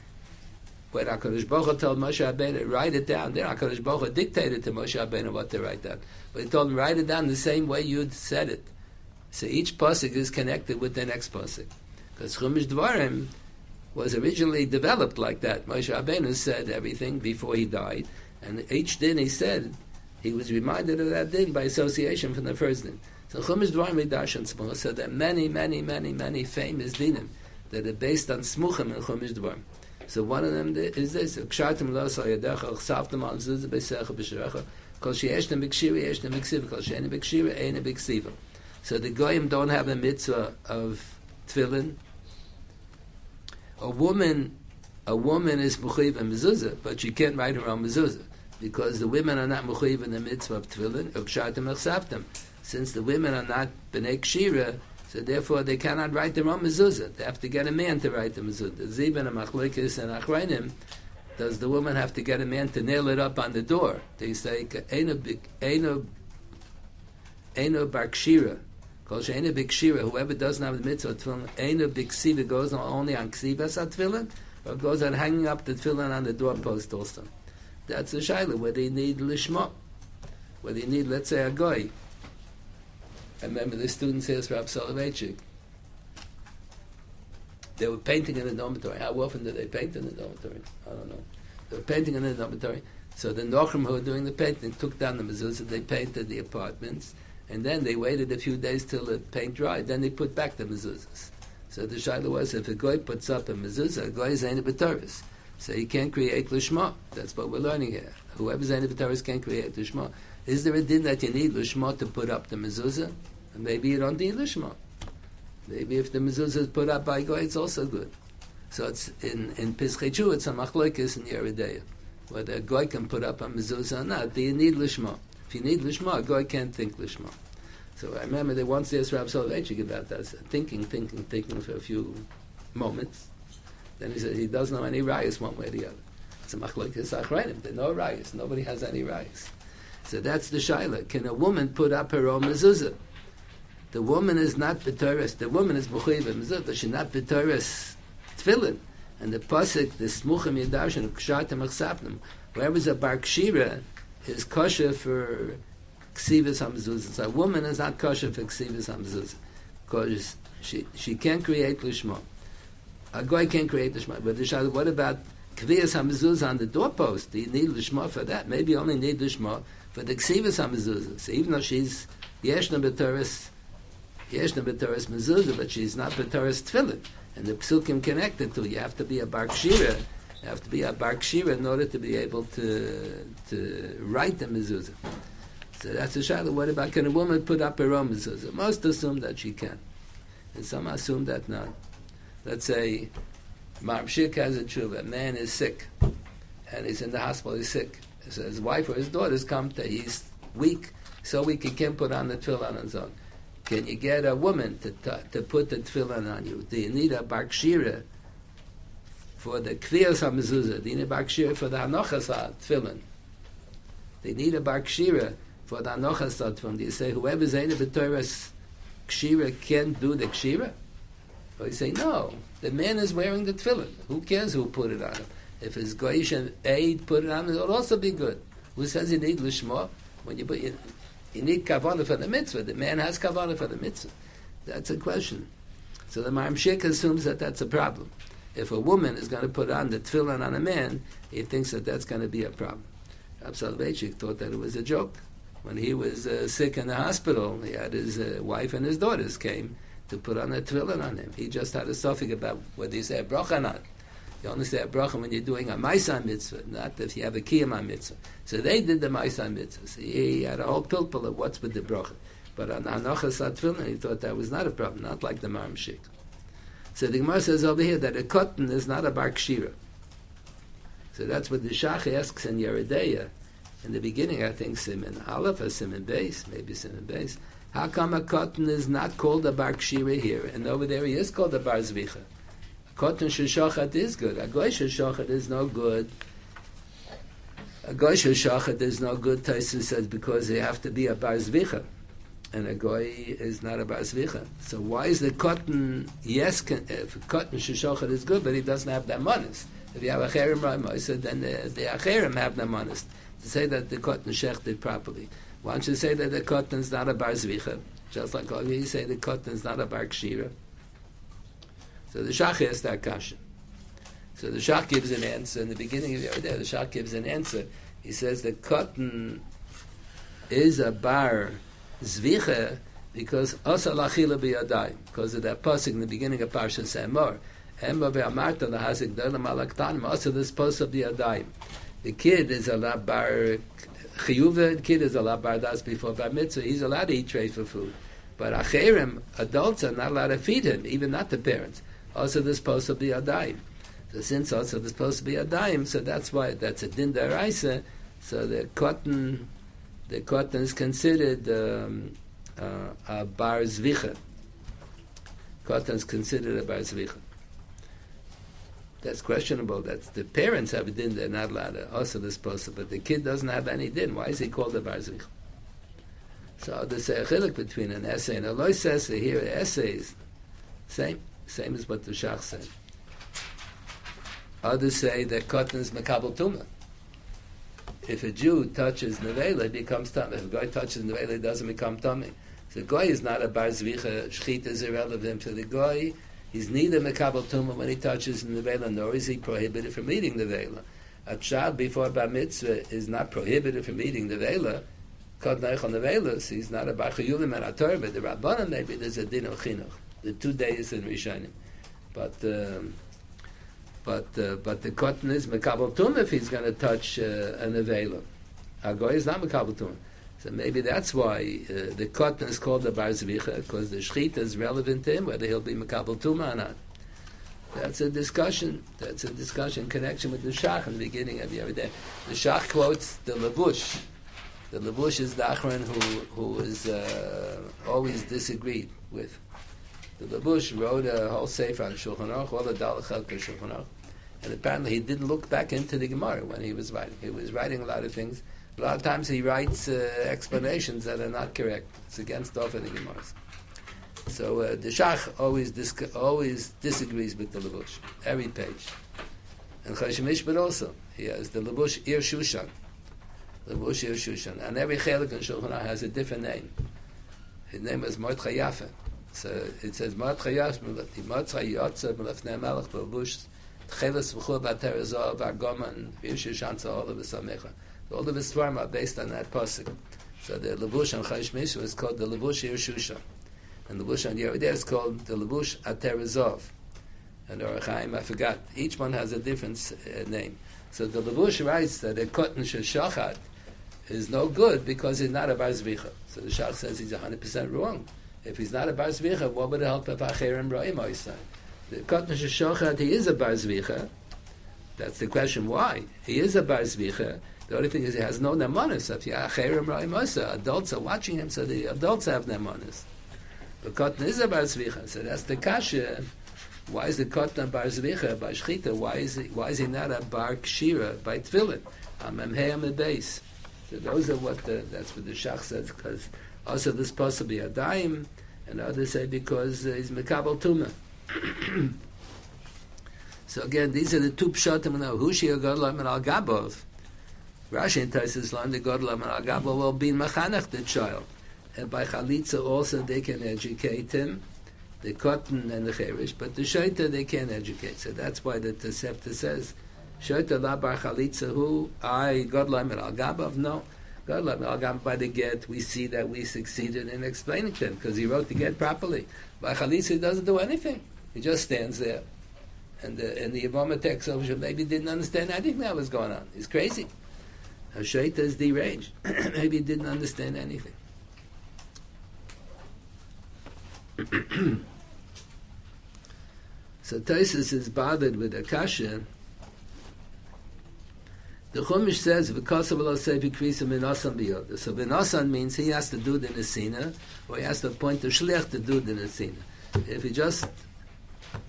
when HaKadosh Baruch told Moshe Rabbeinu, write it down, then HaKadosh Baruch dictated to Moshe Rabbeinu what to write down. But he told him, write it down the same way you'd said it. So each pasuk is connected with the next pasuk. Because Chumash Dvarim was originally developed like that. Moshe Rabbeinu said everything before he died, and each din he said, he was reminded of that din by association from the first din. So Chumash Dvarim Darshan Smuch said there are many, many, many, many famous dinim that are based on Smuchim and Chumash Dvarim. So one of them is this: Kshartim lo sa yadecha, chsavtim al zuz b'secha b'sherecha, kol she'eshtem b'kshira, yeshtem b'ksiva, kol she'ene b'kshira, ene b'ksiva. So the goyim don't have a mitzvah of tefillin. A woman, a woman is mechuyev and mezuzah, but she can't write her own mezuzah because the women are not mechuyev in the mitzvah of tefillin. Kshartim chsavtim. Since the women are not b'nei kshira, so therefore they cannot write their own mezuzah. They have to get a man to write the mezuzah. Ziban and machlekes and achrayim. Does the woman have to get a man to nail it up on the door? They say eno barkshira. Kol she'ena bikshira. Whoever doesn't have the mitzvah tefillin, eno biksiva goes only on ksivas tefillin, or goes on hanging up the tefillin on the doorpost also. That's a shaila. Whether you need lishma, whether you need, let's say, a goy. I remember the student says Rab Soloveitchik. They were painting in the dormitory. How often did they paint in the dormitory? I don't know. They were painting in the dormitory. So the Nochrim who were doing the painting took down the mezuzah, they painted the apartments, and then they waited a few days till the paint dried. Then they put back the mezuzahs. So the shaila was, if a goy puts up a mezuzah, a goy is ain't a So he can't create lishma. That's what we're learning here. Whoever's ain't a can't create lishma. Is there a din that you need lishma to put up the mezuzah? And maybe you don't need lishma. Maybe if the mezuzah is put up by goy, it's also good. So it's in in Pischechu, it's a machlokes in Yeridea, whether a goy can put up a mezuzah or not. Do you need lishma? If you need lishma, a goy can't think lishma. So I remember they once asked Rab Soloveitchik about that, thinking, thinking, thinking for a few moments. Then he said he doesn't know any rayas one way or the other. It's a machlokes achrayim. There no rayas. Nobody has any rayas. So that's the shaila. Can a woman put up her own mezuzah? The woman is not b'toras. The woman is b'chuyev mezuzah. She's not b'toras tefillin. And the pasuk, the smuchim yedashin, kshatim achsapnim. Whoever's a bar kshira is kosher for ksivas hamezuzah. So a woman is not kosher for ksivas hamezuzah because she she can't create lishma. A guy can't create lishma. But the shaila, what about kviyas hamezuzah on the doorpost? Do you need lishma for that? Maybe you only need lishma for the ksivas hamezuzah. So even though she's yeshna b'teres, yeshna b'teres mezuzah, but she's not b'teres tefillin, and the psukim connected to you have to be a bar kshira, you have to be a bar kshira in order to be able to to write the mezuzah. So that's a shadow. What about can a woman put up her own mezuzah? Most assume that she can, and some assume that not. Let's say Maharam Schick has a tshuva. A man is sick, and he's in the hospital. He's sick so his wife or his daughters come to, he's weak, so weak he can't put on the tefillin on his own. Can you get a woman to, to, to put the tefillin on you? Do you need a bakshira for the kviyas ha-mezuzah? Do you need a bakshira for the hanochas ha-tefillin? They need a bakshira for the hanochas ha-tefillin. Do you say whoever's in the Torah's kshira can't do the kshira? Or you say, no, the man is wearing the tefillin. Who cares who put it on him? If his goyish and aid put it on, it will also be good. Who says you need lishma? When you put you, need kavanah for the mitzvah. The man has kavanah for the mitzvah. That's a question. So the Maram assumes that that's a problem. If a woman is going to put on the tefillin on a man, he thinks that that's going to be a problem. Rab thought that it was a joke. When he was uh, sick in the hospital, he had his uh, wife and his daughters came to put on the tefillin on him. He just had a suffix about whether he said bracha or not. You only say a bracha when you're doing a Maisan mitzvah, not if you have a Kiyama mitzvah. So they did the Maisan mitzvah. So he had a whole pilpul of what's with the bracha. But on Anochas Atfilin, he thought that was not a problem, not like the Maharam Schick. So the Gemara says over here that a cotton is not a bar. So that's what the Shach asks in Yeredeya. In the beginning, I think Simon Aleph or Simon Base, maybe Simon Base. How come a cotton is not called a bar here, and over there he is called a bar zvicha? Cotton sheshachat is good. A goy sheshachat is no good. A goy sheshachat is no good. Tyson says because they have to be a bar zvicha and a goy is not a basvicha. So why is the cotton, yes, can, if cotton shishochet is good, but he doesn't have that monis. If you have a cherem ra'imoisa, then the, the acherim have the monis. To say that the cotton properly. Why don't you say that the cotton is not a barzvicha? Just like you say the cotton is not a bar kshira. So the shach has that kasha. So the shach gives an answer in the beginning of the other day. The shach gives an answer. He says the cotton is a bar zvicha because asa lachila biyadayim because of that pasuk in the beginning of Parsha Semor. Emma ve'amarta lahazik dalam alaktanim asa this pasuk biyadayim. The kid is a la bar chiyuva. The kid is a la bar das before bar mitzvah. He's allowed to eat tray for food. But acherim, adults are not allowed to feed him, even not the parents. Also, this supposed to be a dime. So since also this supposed to be a dime, so that's why that's a din daraisa. So the cotton the cotton is considered um, uh, a bar zvicha. Cotton is considered a bar zvicha. That's questionable. That's the parents have a din; they're not allowed to also disposal, but the kid doesn't have any din. Why is he called a bar zvicha? So there's a chilik between an essay and a lois essay. Here, the essay is same, same as what the shach said. Others say that cotton is makabel tumah if a Jew touches nevela, it becomes tummy. If a guy touches nevela, it doesn't become tummy. So the guy is not a bar zvicha. Shchita is irrelevant to the guy. He's neither mekabel tumah when he touches nevela, nor is he prohibited from eating nevela. A child before bar mitzvah is not prohibited from eating nevela. Kod neichel nevela, so he's not a bar chayulim and a Torah, but the rabbanon maybe there's a din of chinuch. The two days in Rishonim. But... Um, but uh, but the cotton is mekabel if he's going to touch uh, an avela. Agoy is not mekabel. So maybe that's why uh, the cotton is called the barzvicha, because the shchita is relevant to him whether he'll be mekabel or not. That's a discussion. That's a discussion connection with the shach in the beginning of the other day. The shach quotes the levush. The levush is the achron who who is uh, always disagreed with. The Labush wrote a whole sefer on Shulchan Aruch, all the Dalachel Shulchan Aruch, and apparently he didn't look back into the Gemara when he was writing. He was writing a lot of things. A lot of times he writes uh, explanations that are not correct. It's against all of the Gemaras. So uh, the Shach always dis- always disagrees with the Labush every page. And Chashim but also he has the Labush Ir Shushan, Labush Ir Shushan, and every chelik in Shulchan has a different name. His name is Mordechai Yafa. So it says v'samecha. All of his form are based on that pasuk. So the levush on Chayish is called the levush Yerusha. And the levush on Yerideh is called the levush Ateres Zahav. And Orach Chaim, I forgot. Each one has a different uh, name. So the levush writes that a cotton shachat is no good because he's not a bar zvicha. So the shach says he's 100% wrong. If he's not a bar zvicha, what would it help if Acherim Roim Oisai? the Kotna Shochat, he is a Bar Zvicha. That's the question, why? He is a Bar Zvicha. The only thing is he has no Nemanis. If Acherim Ra'imosa, adults are watching him, so the adults have Nemanis. But Kotna is a Bar Zvicha, so that's the Kasha. Why is the Kotna Bar Zvicha, by Shchita? Why is he, why is he not a Bar Kshira, by? Amemhei am base. So those are what the, that's what the Shach says, because also this possibly a daim, and others say because uh, he's Mekabal Tumah. *clears throat* so again, these are the two pshatim now. Hushi Agadlam and Al Gabov. Rashi in Taisus learned the Gadlam and Al Gabov will be machanach the child. And by Chalitza also they can educate him, the cotton and the cherish, but the shaita they can't educate. So that's why the Tosefta says, shaita la bar Chalitza who, I, Gadlam and Al Gabov, no. By the get, we see that we succeeded in explaining to him, because he wrote the get properly. By Chalitza he doesn't do anything. He just stands there. And the, and the yevama text over maybe didn't understand anything that was going on. He's crazy. Hashaita is deranged. *clears throat* maybe he didn't understand anything. *clears throat* so Tosis is bothered with Akasha. The Chumash says, "Because of say bekrisa minasan biyoda." So minasan means he has to do the nesina, or he has to appoint the shliach to do the nesina. If he just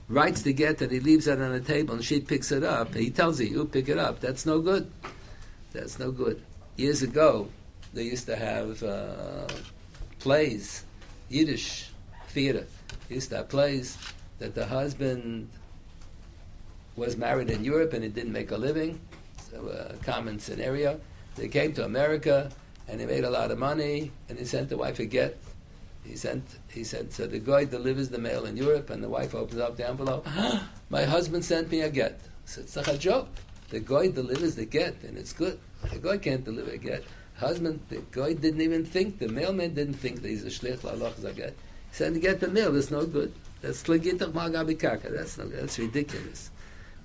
writes the get and he leaves it on the table and she picks it up, he tells you, "You pick it up." That's no good. That's no good. Years ago, they used to have uh, plays, Yiddish theater. They used to have plays that the husband was married in Europe and he didn't make a living. A common scenario. They came to America and he made a lot of money and he sent the wife a get. He sent he said so the guy delivers the mail in Europe and the wife opens up the envelope. *gasps* My husband sent me a get. So it's like a joke. The guy delivers the get and it's good. The guy can't deliver a get. Husband, the guy didn't even think, the mailman didn't think that he's a shlich la'aloch zaget. He said get the mail, that's no good. That's. That's that's ridiculous.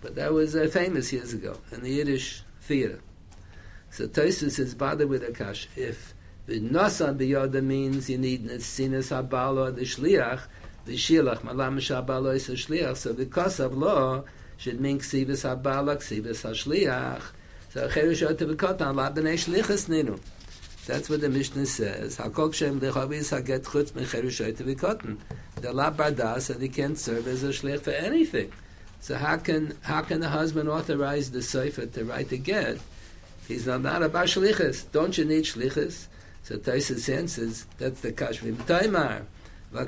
But that was uh, famous years ago in the Yiddish theater. So Tosus is bothered with Akash. If the Nasan biyoda means you need Nesinas Habalo, the Shliach, the Shilach, Malam Shabalo is a Shliach. So because of law, should mean Ksivis Habalo, Ksivis HaShliach. So Cherush Otevikot, La B'nei Shlichas Ninu. That's what the Mishnah says. Hakol Shem Lechavis Haget Chutz Mecherush Otevikot. The La Bardas, and he can't serve as a Shliach for anything. So how can how can the husband authorize the sefer to write the get? He's not, not about shlichus. Don't you need shlichus? So Taisus answers that's the kashmim taimar. So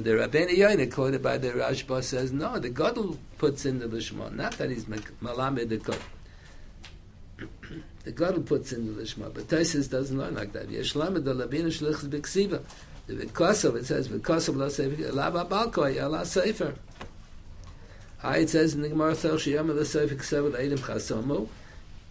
the Rabbeinu Yoina, quoted by the Rashba, says, no, the Gadol puts in the Lishma, not that he's malamed the Gadol. *coughs* the Gadol puts in the Lishma, but Taisus doesn't learn like that. Yeshlamed the Labina Shlichus B'ksiva. The Vikosov, it says, Vikosov la Sefer, Lava Balkoi, Allah Sefer. Hi, it says in the Gemara, Thel Shiyam la Sefer Ksev Eidim Chasomu.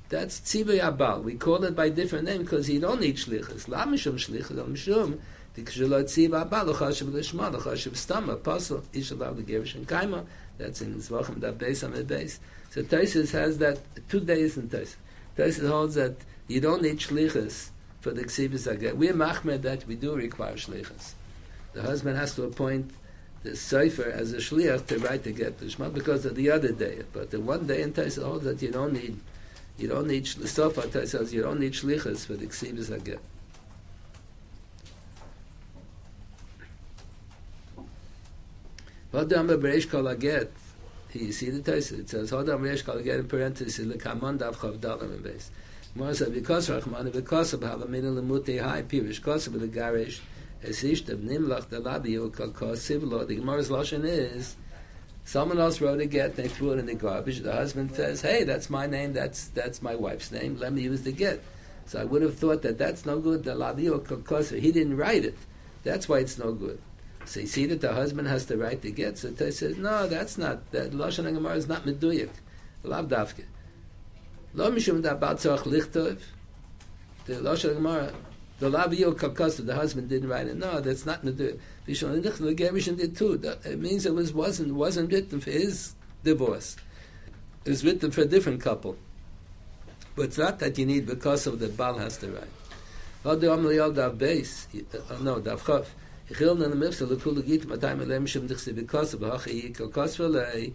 That's Tzibay Abal. We call it by different name because you don't need Shlichus. La Mishum Shlichus, Al Mishum, Dikshelo Tziv Abal, Lo Chashav Lishma, Lo Chashav Stama, Apostle, Ish Alav the Gerish and Kaima. That's in Zvachim, base on the base. So Taisus has that, two days in Taisus. Taisus holds that you don't need Shlichus for the ksivas aget. We're machmed that we do require shlichus. The husband has to appoint the sefer as a shliach to write the get lishma because of the other day. But the one day in Taisa holds oh, that you don't need you don't need sofa says you don't need shlichus for the ksivas aget. Hodam bereish kol aget. You see the Taisa. It says Hodam bereish kol aget in parentheses lekamon dav chav dalam in base. Because because of Halamin Lemute Hai Pirish, because of the Garish, Nimlach the Labi Ukal Kosiv Lo. The Gemara's Lashon is, someone else wrote a get, they threw it in the garbage. The husband says, hey, that's my name, that's that's my wife's name, let me use the get. So I would have thought that that's no good, the Labi Ukal Kosiv. He didn't write it. That's why it's no good. So you see that the husband has to write the get. So they says, no, that's not, that Lashon Gemara is not Meduyak. Lav Dafke. לא משום דה בעל צורך לכתוב, זה לא של גמרא, זה לא ביו קלקוס, זה הוזמן דין ראיינן, לא, זה לא נדו, משום דה נכתוב לגמרי שם דה תו, זה אומר שזה לא נכתוב, זה לא נכתוב, זה לא נכתוב, זה לא נכתוב, זה לא נכתוב, זה But it's not that you need because of the Baal has to write. What do you want me the base? No, the Avchof. Because of the Baal has to write. Because of. Because of the Baal has.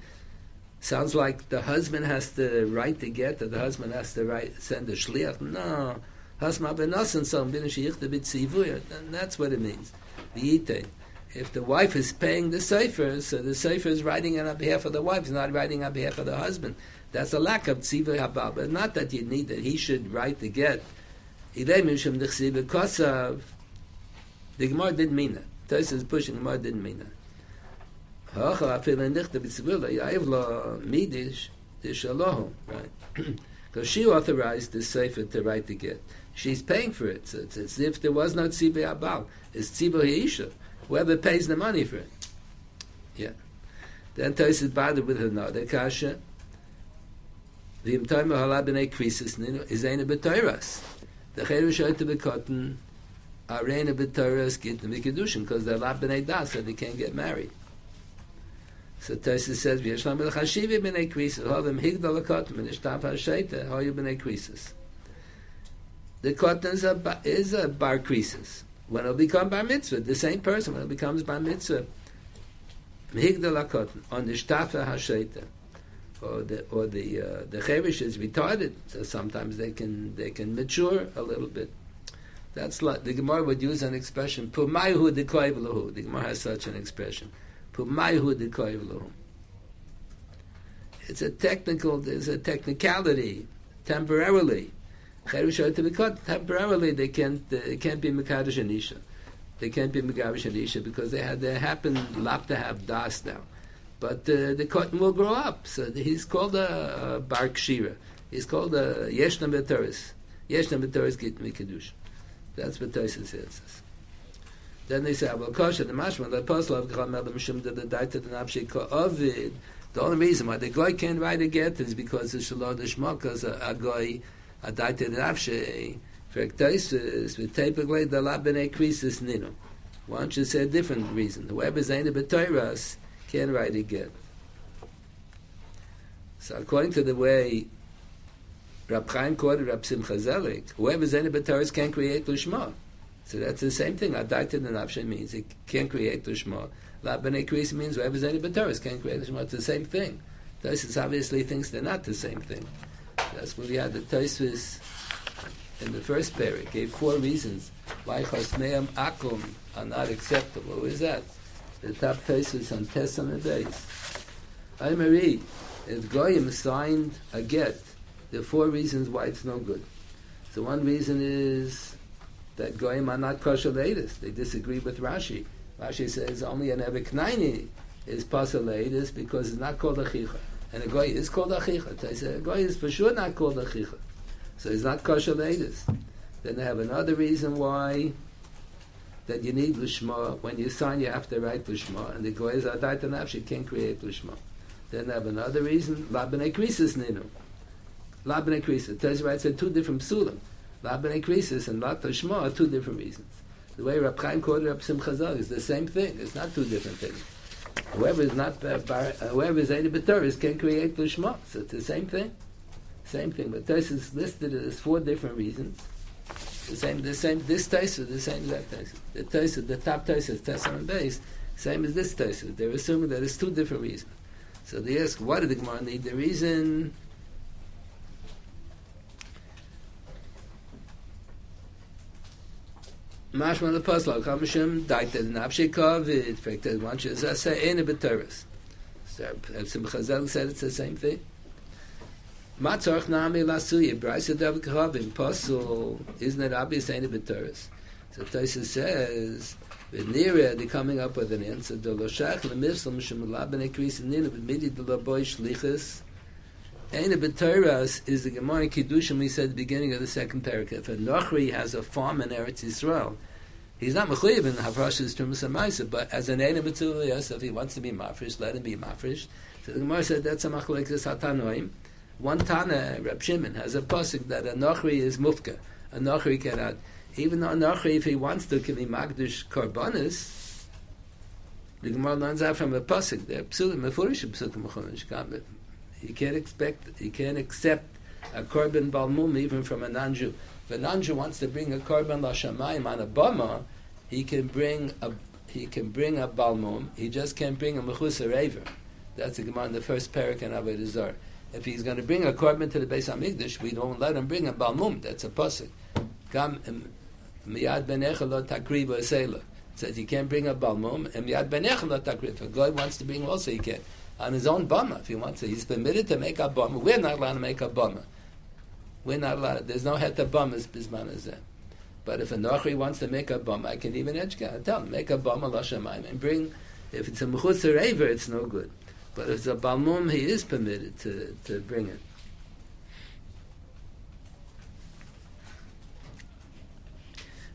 Sounds like the husband has to write the get, or the husband has to write send a shliach. No, hasma benasan some bin sheyichte bitzivuya. That's what it means. V'yite. If the wife is paying the sefer, so the sefer is writing on behalf of the wife, not writing on behalf of the husband. That's a lack of tzivuy habal. But not that you need that he should write the get. Because of the Gemara didn't mean that. Tosis is pushing Gemara didn't mean that. Ach, I feel in dich, the civil, I have lo midish, the shalom, right? *clears throat* Because she authorized the sefer to write the get. She's paying for it. So it's as if there was no tzibah abal. It's tzibah ha'isha. Whoever pays the money for it. Yeah. Then Tos is bothered with another kasha. The imtoim hala b'nei krisis is eine b'toiras. The cheru shoyte b'kotten are eine b'toiras get the mikkedushin because they're la b'nei das so they can't get married. So Tosis says, "V'yeshlam el chashivi b'nei krisis, hovim higdal akotim, ishtav ha'sheita, hoyu b'nei krisis." The cotton is a, bar krisis. when it'll become bar mitzvah, the same person, when it becomes bar mitzvah, mehigdal hakotan, on the shtafa hashaita, or the or the uh, the chevish is retarded, so sometimes they can they can mature a little bit. That's like the Gemara would use an expression. Pumayhu dekoiv The Gemara has such an expression. It's a technical. There's a technicality. Temporarily, temporarily they can't they can't be mekadosh anisha. They can't be mekadosh anisha because they had they happen lap to have das now. But uh, the cotton will grow up. So he's called a, a bar kshira. He's called a yeshna b'teres. Yeshna b'teres git mekadosh. That's what Tyson says. Then they say, well, kosher, the mashma, the apostle of Gramel, the Mishum, the Daita, the Nafshi, Ovid. The only reason why the guy can't write a get is because the Shalom Dishma, because a, guy, a Daita, the for Tyson, with typically the Labene Krisis Nino. Why don't you say a different reason? Whoever is Zaina B'Toiras can't write a get. So according to the way Rab Chaim quoted Rab Simcha Zelig, whoever's any Bataris can't create Lishma. So that's the same thing. Adakta the Nafshe means it can't create Lishma. La B'nai Kris means whoever's any Bataris can't create Lishma. It's the same thing. Tosis obviously thinks they're not the same thing. That's what we had the Tosis in the first. It gave four reasons why Chosmeim Akum are not acceptable. What is that? The top Tosis on Tesam and Beis. I Marie, if Goyim signed a get there are four reasons why it's no good. So one reason is that goyim are not kosher latest. They disagree with Rashi. Rashi says only an ebeknaini is pasal because it's not called a chicha. And a goy is called a chicha. They say a goy is for sure not called a chicha. So it's not kosher latest. Then they have another reason why that you need lishma. When you sign, you have to write lishma. And the goy is adait and can't create lishma. Then they have another reason, labene krisis ninu. Laban Krisis. Tells you right, said two different psulim. Laban Krisis and Lat Shma are two different reasons. The way Rab Chaim quoted Rab Simcha Zelig is the same thing. It's not two different things. Whoever is not uh, bar, uh, whoever is any B'Teris can create Lishma. So it's the same thing. Same thing. But Tais is listed as four different reasons. The same, the same, this Tais the same That Tais. The Tais the top Tais is Tais on base, same as this Tais. They're assuming that it's two different reasons. So they ask, why did the Gemara need? The reason Mashma the Pasla, Kamashim, Daita, Nabshikov, it fact, one should say, Ein a B'teres. So, Simcha Zel said it's the same thing. Matzorch Nami Lasuya, Brisa Dav Kavim, Pasul, isn't it obvious Ein a B'teres? So Taisa says, with Nira, they're coming up with an answer, the Loshach, the Mifsal, Mishim Laban Ekris, Nina, but Midi, the Laboy Shlichus, Ein a B'teres is the Gemara Kiddushin we said at the beginning of the second paragraph. If a Nochri has a farm in Eretz Yisrael, He's not mechuyev in havrashas trumas amaisa, but as an enim yes, if he wants to be mafresh, let him be mafresh. So the Gemara said that's a machlekes hatanoim. One Tana, Reb Shimon, has a pasuk that a nochri is mufka. A nochri cannot, even though a nochri, if he wants to, can be magdish korbanis. The Gemara learns out from a pasuk. They're psulim, mefurish psukim He can't expect, he can't accept a korban balmum even from a non-Jew. If a non-Jew wants to bring a korban lashamayim on a bama, he can bring a he can bring a balmum. He just can't bring a mechusa rever. That's the Gemara in the first parak in Avodah. If he's going to bring a korban to the Beis Hamikdash, we don't let him bring a balmum. That's a pasuk. Miyad benecha says he can't bring a balmum, and miyad benecha. If a guy wants to bring also, he can on his own bama. If he wants to, he's permitted to make a bama. We're not allowed to make a bama. We're not allowed. There's no heta bumas bisman azeh. But if a nochri wants to make a bum, I can even educate. Tell him make a bum lashamayim and bring. If it's a mechutzer aver, it's no good. But if it's a balmum, he is permitted to, to bring it.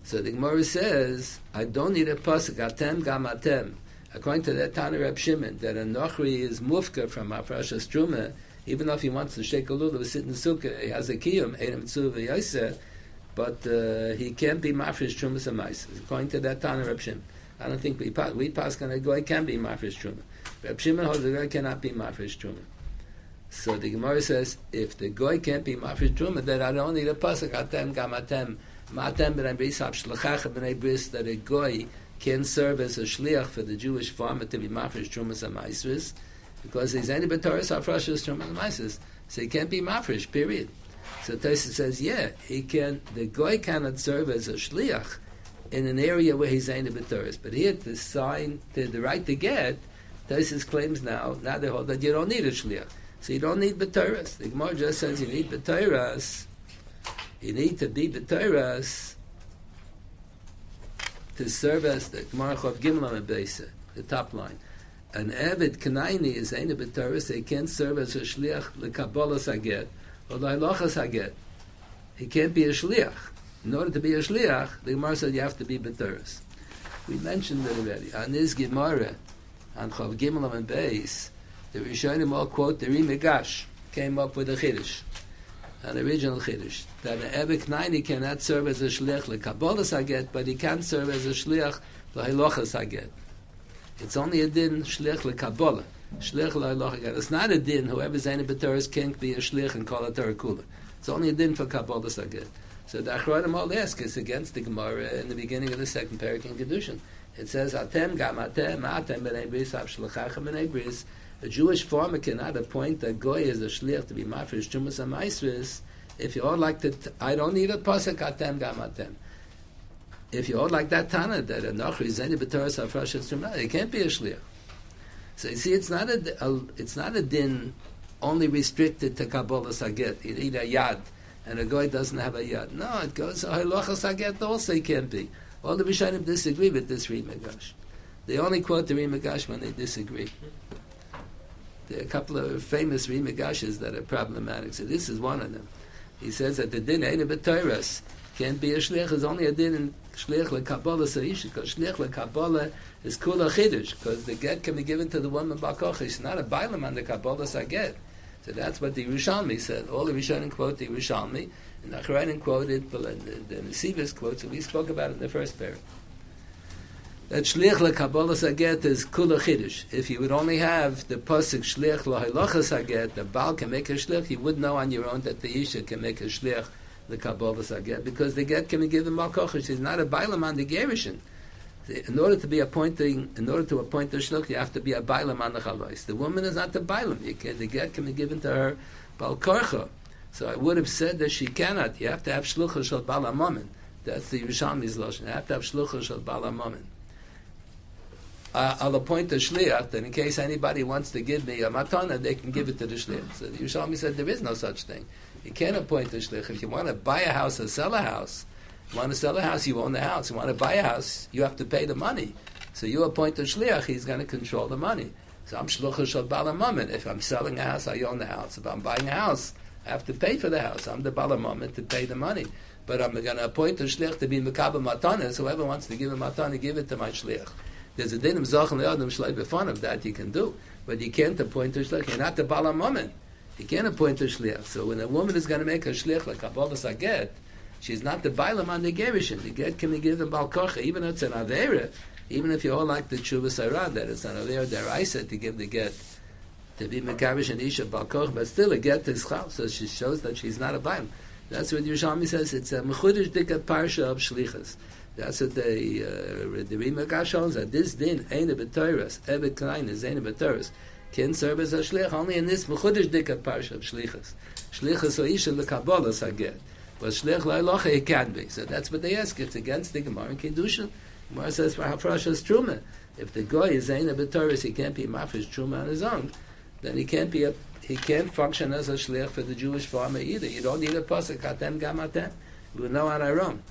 So the Gemara says, I don't need a pasuk, atem gam atem. According to that Tana Reb Shimon, that a nochri is mufka from Afrashas Truma, even though if he wants to shake a lulav, sit in sukkah, he has a kiyum, einem tzu v'yoseh, but uh, he can't be mafresh trumas According to that Tana Reb Shimon. I don't think we pass, we pass can a guy can be mafresh truma. Reb Shimon holds the guy cannot be mafresh truma. So the Gemara says, if the guy can't be mafresh truma, then I don't need a pasuk atem gam atem Matem b'nei bris hab shlachach b'nei bris that a goy can serve as a shliach for the Jewish farmer to be mafresh trumas and maisris because he's any b'toras hafrashas trumas and maisris. So he can't be mafresh, period. So Tosis says, yeah, he can, the goy cannot serve as a shliach in an area where he's any b'toras. But here, the sign, the, the right to get, Tosis claims now, now they hold that you don't need a shliach. So you don't need b'toras. The Gemara just says you need b'toras. You need to be b'toras to serve as the Gemara Chav Gimel Beisa, the top line. An Eved Kanaini is Eina B'Torah, so he can't serve as a Shliach L'Kabbalah Saget, or L'Halacha Saget. He can't be a Shliach. In order to be a Shliach, the Gemara said you have to be B'Torah. We mentioned it already. On this Gemara, on Chav Gimel Beis, the Rishonim all quote the Rimigash, came up with a Chiddush an original chiddush that an ebek naini cannot serve as a shliach lekabbalah saget, but he can serve as a shliach lehilocha saget. It's only a din shliach lekabbalah, shliach lehilocha saget. It's not a din whoever's any b'teres can't be a shliach and call a Torah kula. It's only a din for kabbalah saget. So the Achronim all ask is against the Gemara in the beginning of the second parak in Kiddushin. It says, Atem gam atem, atem b'nei bris, av shlachachem b'nei bris, a Jewish farmer cannot appoint a goy as a shliach to be mafresh chumas and maisris. If you all like that, I don't need a pasuk atem gamatem. If you all like that Tana that a nachri zeni b'toras truma, it can't be a shliach. So you see, it's not a, a, it's not a din only restricted to Kabbalah Saget. You need a yad, and a goy doesn't have a yad. No, it goes halacha Saget also can't be. All the Rishonim disagree with this Ri Migash. They only quote the Ri Migash when they disagree. There are a couple of famous Rimagashas that are problematic. So this is one of them. He says that the din ain't a b'toiras can't be a shlich. It's only a din in shlich lekabbalah seish because shlich lekabbalah is kula chiddush because the get can be given to the woman bakoch. It's not a bailam on the kabbalah saget. So that's what the Yerushalmi said. All the Rishonim quote the Yerushalmi, and the Acharanim quoted, the, the, the quotes, and we spoke about it in the first pair. That shlich lekabbalah saget is kula chiddush. If you would only have the pasuk shlich lahalacha saget, the baal can make a shlich, you would know on your own that the isha can make a shlich the kabbalah saget because the get can be given malkoch. She's not a bailam on the gerishin. In order to be appointing, in order to appoint the shlich, you have to be a bailam on the chavais. The woman is not the bailam. The get can be given to her balkorcha. So I would have said that she cannot. You have to have shlucha shel balamomin. That's the Yerushalmi's lashon. You have to have shlucha shel balamomin uh, I'll appoint a shliach that in case anybody wants to give me a matana, they can give it to the shliach. So Yerushalmi said there is no such thing. You can't appoint a shliach. If you want to buy a house or sell a house, you want to sell a house, you own the house. You want to buy a house, you have to pay the money. So you appoint a shliach, he's going to control the money. So I'm shluchah shal balamamin. If I'm selling a house, I own the house. If I'm buying a house, I have to pay for the house. I'm the balamamin to pay the money. But I'm going to appoint a shliach to be mekabel matanas. Whoever wants to give a matana, give it to my shliach. There's a din of Zachan Le'adam B'fan of that you can do. But you can't appoint a Shliach. You're not the Bala Momen. You can't appoint a Shliach. So when a woman is going to make a Shliach like Kabbalah Saget, she's not the Bailam on the Gerishin. The get can be given Balkocha, even if it's an Avera, even if you all like the Tshuva Sarad, that it's an Avera Deraisa to give the get to be Mekavish and Isha Balkoch, but still a get is Chal, so she shows that she's not a Bailam. That's what Yerushalmi says. It's a Mechudish Dikat Parsha of Shlichas. That's what the uh, the Rima Gashon that this din ain't a b'toras, evet klein is ain't a b'toras, can serve as a shlich only in this mechudesh dikat parsha of shlichus. Shlichus o isha lekabbalah saget. But shlich la'ilocha it can be. So that's what they ask. It's against the Gemara in Kiddushin. Gemara says for hafrashas truma. If the guy is ain't a b'toras, he can't be mafresh truma on his own. Then he can't be a he can't function as a shlich for the Jewish farmer either. You don't need a pasuk atem gamatem. We know on our own.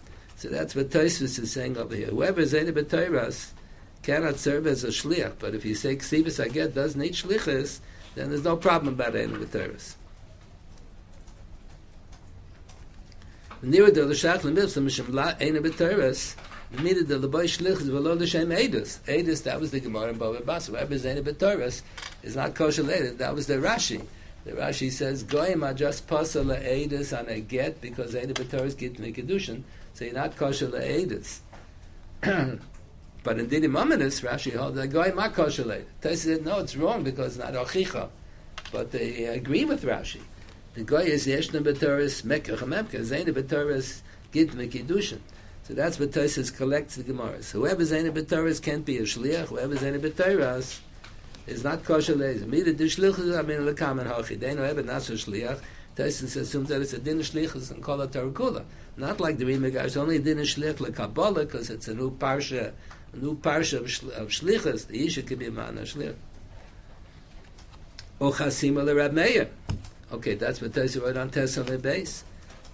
So that's what Tosfos is saying over here. Whoever is Zayna B'Toiras cannot serve as a shliach, but if you say Ksivas Aget does need shlichus, then there's no problem about Zayna B'Toiras. Near the Lashach Lemilsa Mishim La Zayna B'Toiras, needed the Leboy Shlichus V'lo L'Shem Eidus. Eidus, that was the Gemara in Bava Bas. Whoever is Zayna B'Toiras is not kosher later. That was the Rashi. The Rashi says, Goyim are just pasal Eidus on a get because Zayna B'Toiras get the Kedushin. So you're not kosher le'edis. *clears throat* but in Dinim Amanis, Rashi oh, holds that guy not kosher le'edis. Tessa said, no, it's wrong because it's not achicha. But they uh, agree with Rashi. The guy is yeshna b'toris mekach memka, zayna b'toris gid mekidushin. So that's what Tosis collects the Gemaras. Whoever zayna b'toris can't be a shliach. Whoever zayna b'toris is not kosher lezer. Mida the shlichus I mean lekamen hachi. They know ever not so shliach. Tosis assumes that it's a din shlichus and kol tarakula. Not like the Ri Migash, only din shlich lekabbalah because it's a new parsha, a new parsha of, shli, of shlichus. The isha can be a man shlich. O chasima le Rab Meir. Okay, that's what Tosis wrote on Tesla base.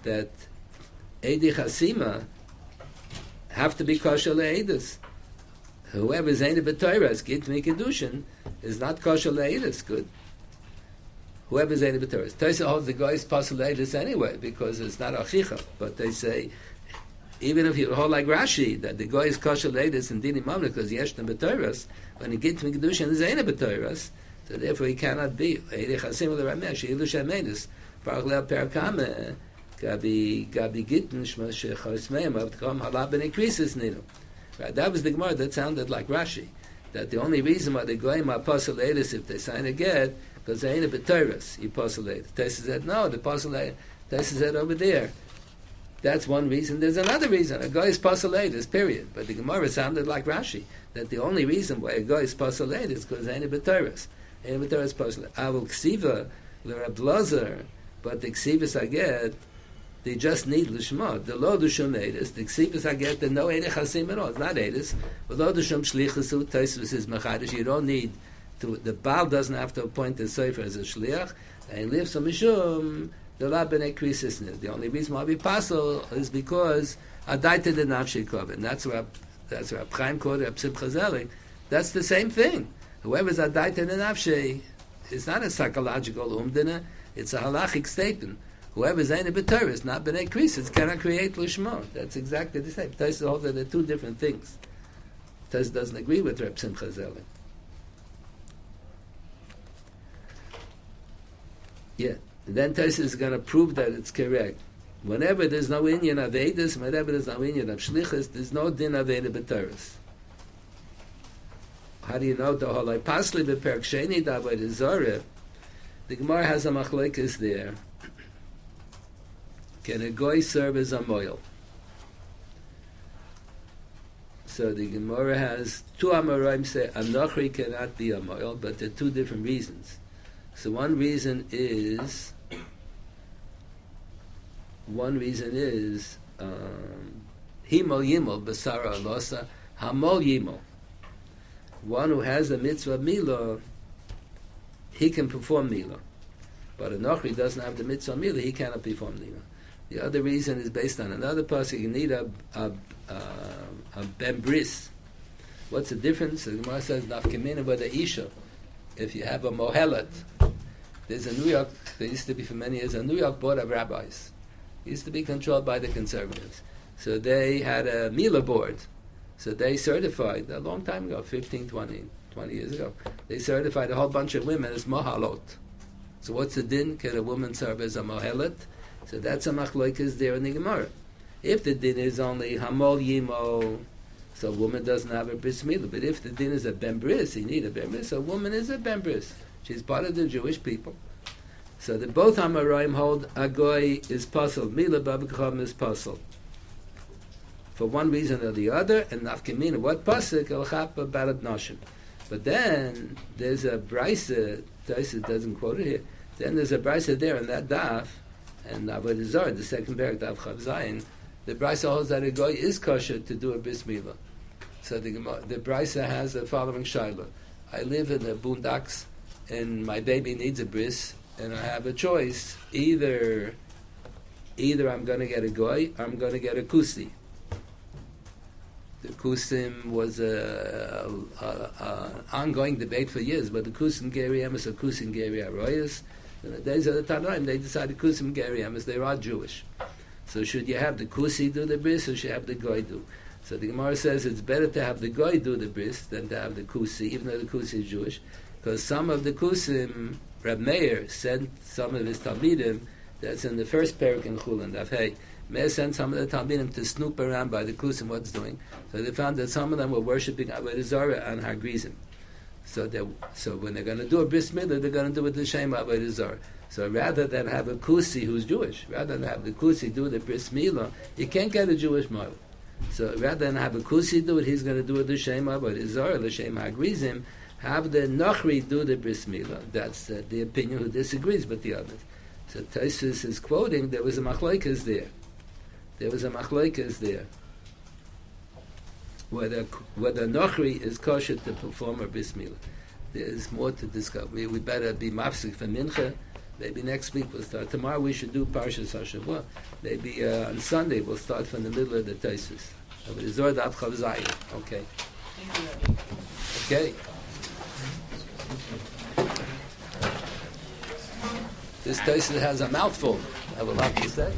That Edi Chasima have to be kosher le'edus. Whoever is ain't a b'toiras, git me kedushin, is not kosher le'edus, good. Whoever is ain't a b'toiras. Toisa holds the guy is le'edus anyway, because it's not achicha. But they say, even if you hold like Rashi, that the guy is kosher le'edus in dini mamla, because yeshna b'toiras, when he git me kedushin, is ain't a b'toiras, so therefore he cannot be. Edi Chasim le Rameh, she'ilu she'amenus, Baruch le'al perakame, gabi gabi gitn shma shechos meim come halab and increases ninu. Right, that was the Gemara that sounded like Rashi. That the only reason why they go in apostle if they sign a get because they ain't a b'teres you postulate. Tessa said no, the postulate Tessa said over there. That's one reason. There's another reason. A guy is postulated, period. But the Gemara sounded like Rashi that the only reason why a guy is postulated is because ain't a b'teres. Ain't a b'teres postulate. Avol ksiva l'Rab but the ksivas I get they just need lishma. The lo dushum edis, the ksivas I get the no edis chasim at all. It's not edis. But lo dushum shlichus taisvus is machadish. You don't need to. The Baal doesn't have to appoint the sefer as a shliach. And live some mishum the b'nei krisisnid. The only reason why we passel is because adaita the nafshi kovin. That's where that's where Chaim quoted Rab Simcha Zelig. That's the same thing. Whoever's adaita the nafshi is not a psychological umdina. It's a halachic statement. Whoever is a b'teris, not b'nei krisis, cannot create lishma. That's exactly the same. Tais holds that they're two different things. Tais doesn't agree with Reb Simcha. Yeah. Then Tais is going to prove that it's correct. Whenever there's no Indian of Edis, whenever there's no Indian of Shlichus, there's no din of b'teris. How do you know the whole? Like, Pasli b'perk sheni da'avodah zorah, the Gemara has a machlekes there. Can a goy serve as a moil? So the Gemara has two Amoraim say Anochri cannot be a moil, but there are two different reasons. So one reason is one reason is um, Himol Yimol Basara Alosa Hamol Yimol. One who has a mitzvah Mila, he can perform Mila. But a Nochri doesn't have the mitzvah Mila, he cannot perform Mila. The other reason is based on another pasuk. You need a a, a, a ben bris. What's the difference? The Gemara says nafkemina the isha. If you have a mohelet, there's a New York. There used to be for many years a New York board of rabbis. It used to be controlled by the conservatives. So they had a Mila board. So they certified a long time ago, 15, 20, 20 years ago. They certified a whole bunch of women as mohalot. So what's the din? Can a woman serve as a mohelet? So that's a machloikas there in the Gemara. If the din is only hamol yimo, so a woman doesn't have a bris milah. But if the din is a ben bris, you need a ben bris. So a woman is a ben bris. She's part of the Jewish people. So the both Amoraim hold agoy is puzzled. Milah babakacham is puzzled. For one reason or the other, and nafkemina, what pasuk el chapa barat noshim. But then there's a brisa. Taisa doesn't quote it here. Then there's a brisa there in that daf and Avodah Zarah, the second parak of Chav Zayin, the Brisa holds that a guy is kosher to do a bris milah. So the the Brisa has the following shaila: I live in the boondocks, and my baby needs a bris, and I have a choice: either either I'm going to get a goy, or I'm going to get a kusi. The kusim was a, a, a, a, ongoing debate for years, but the kusim geri emes or kusim geri aroyas. In the days of the Tanoim, they decided kusim geri emes. They are Jewish. So should you have the kusi do the bris, or should you have the goy do? So the Gemara says it's better to have the goy do the bris than to have the kusi, even though the kusi is Jewish, because some of the kusim, Reb Meir sent some of his talmidim. That's in the first parak in Chulin. Hey, Meir sent some of the talmidim to snoop around by the kusim what's doing. So they found that some of them were worshiping Avodah Zarah and Har Grizim. So they, so when they're going to do a bris milah, they're going to do it the shem Avodah Zarah. So rather than have a kusi who's Jewish, rather than have the kusi do the bris milah, you can't get a Jewish model. So rather than have a kusi do it, he's going to do it the shema, but Izar the shema agrees him. Have the nachri do the bris milah. That's uh, the opinion who disagrees with the others. So Taisus is quoting there was a machlaikas there. There was a machlaikas there. Whether whether nachri is kosher to perform a bris milah. There's more to discuss. We, we better be mafsik for mincha Maybe next week we'll start. Tomorrow we should do Parshas Hashavua. Maybe uh, on Sunday we'll start from the middle of the Taisus. Okay. Okay. This Taisus has a mouthful. I will have to say.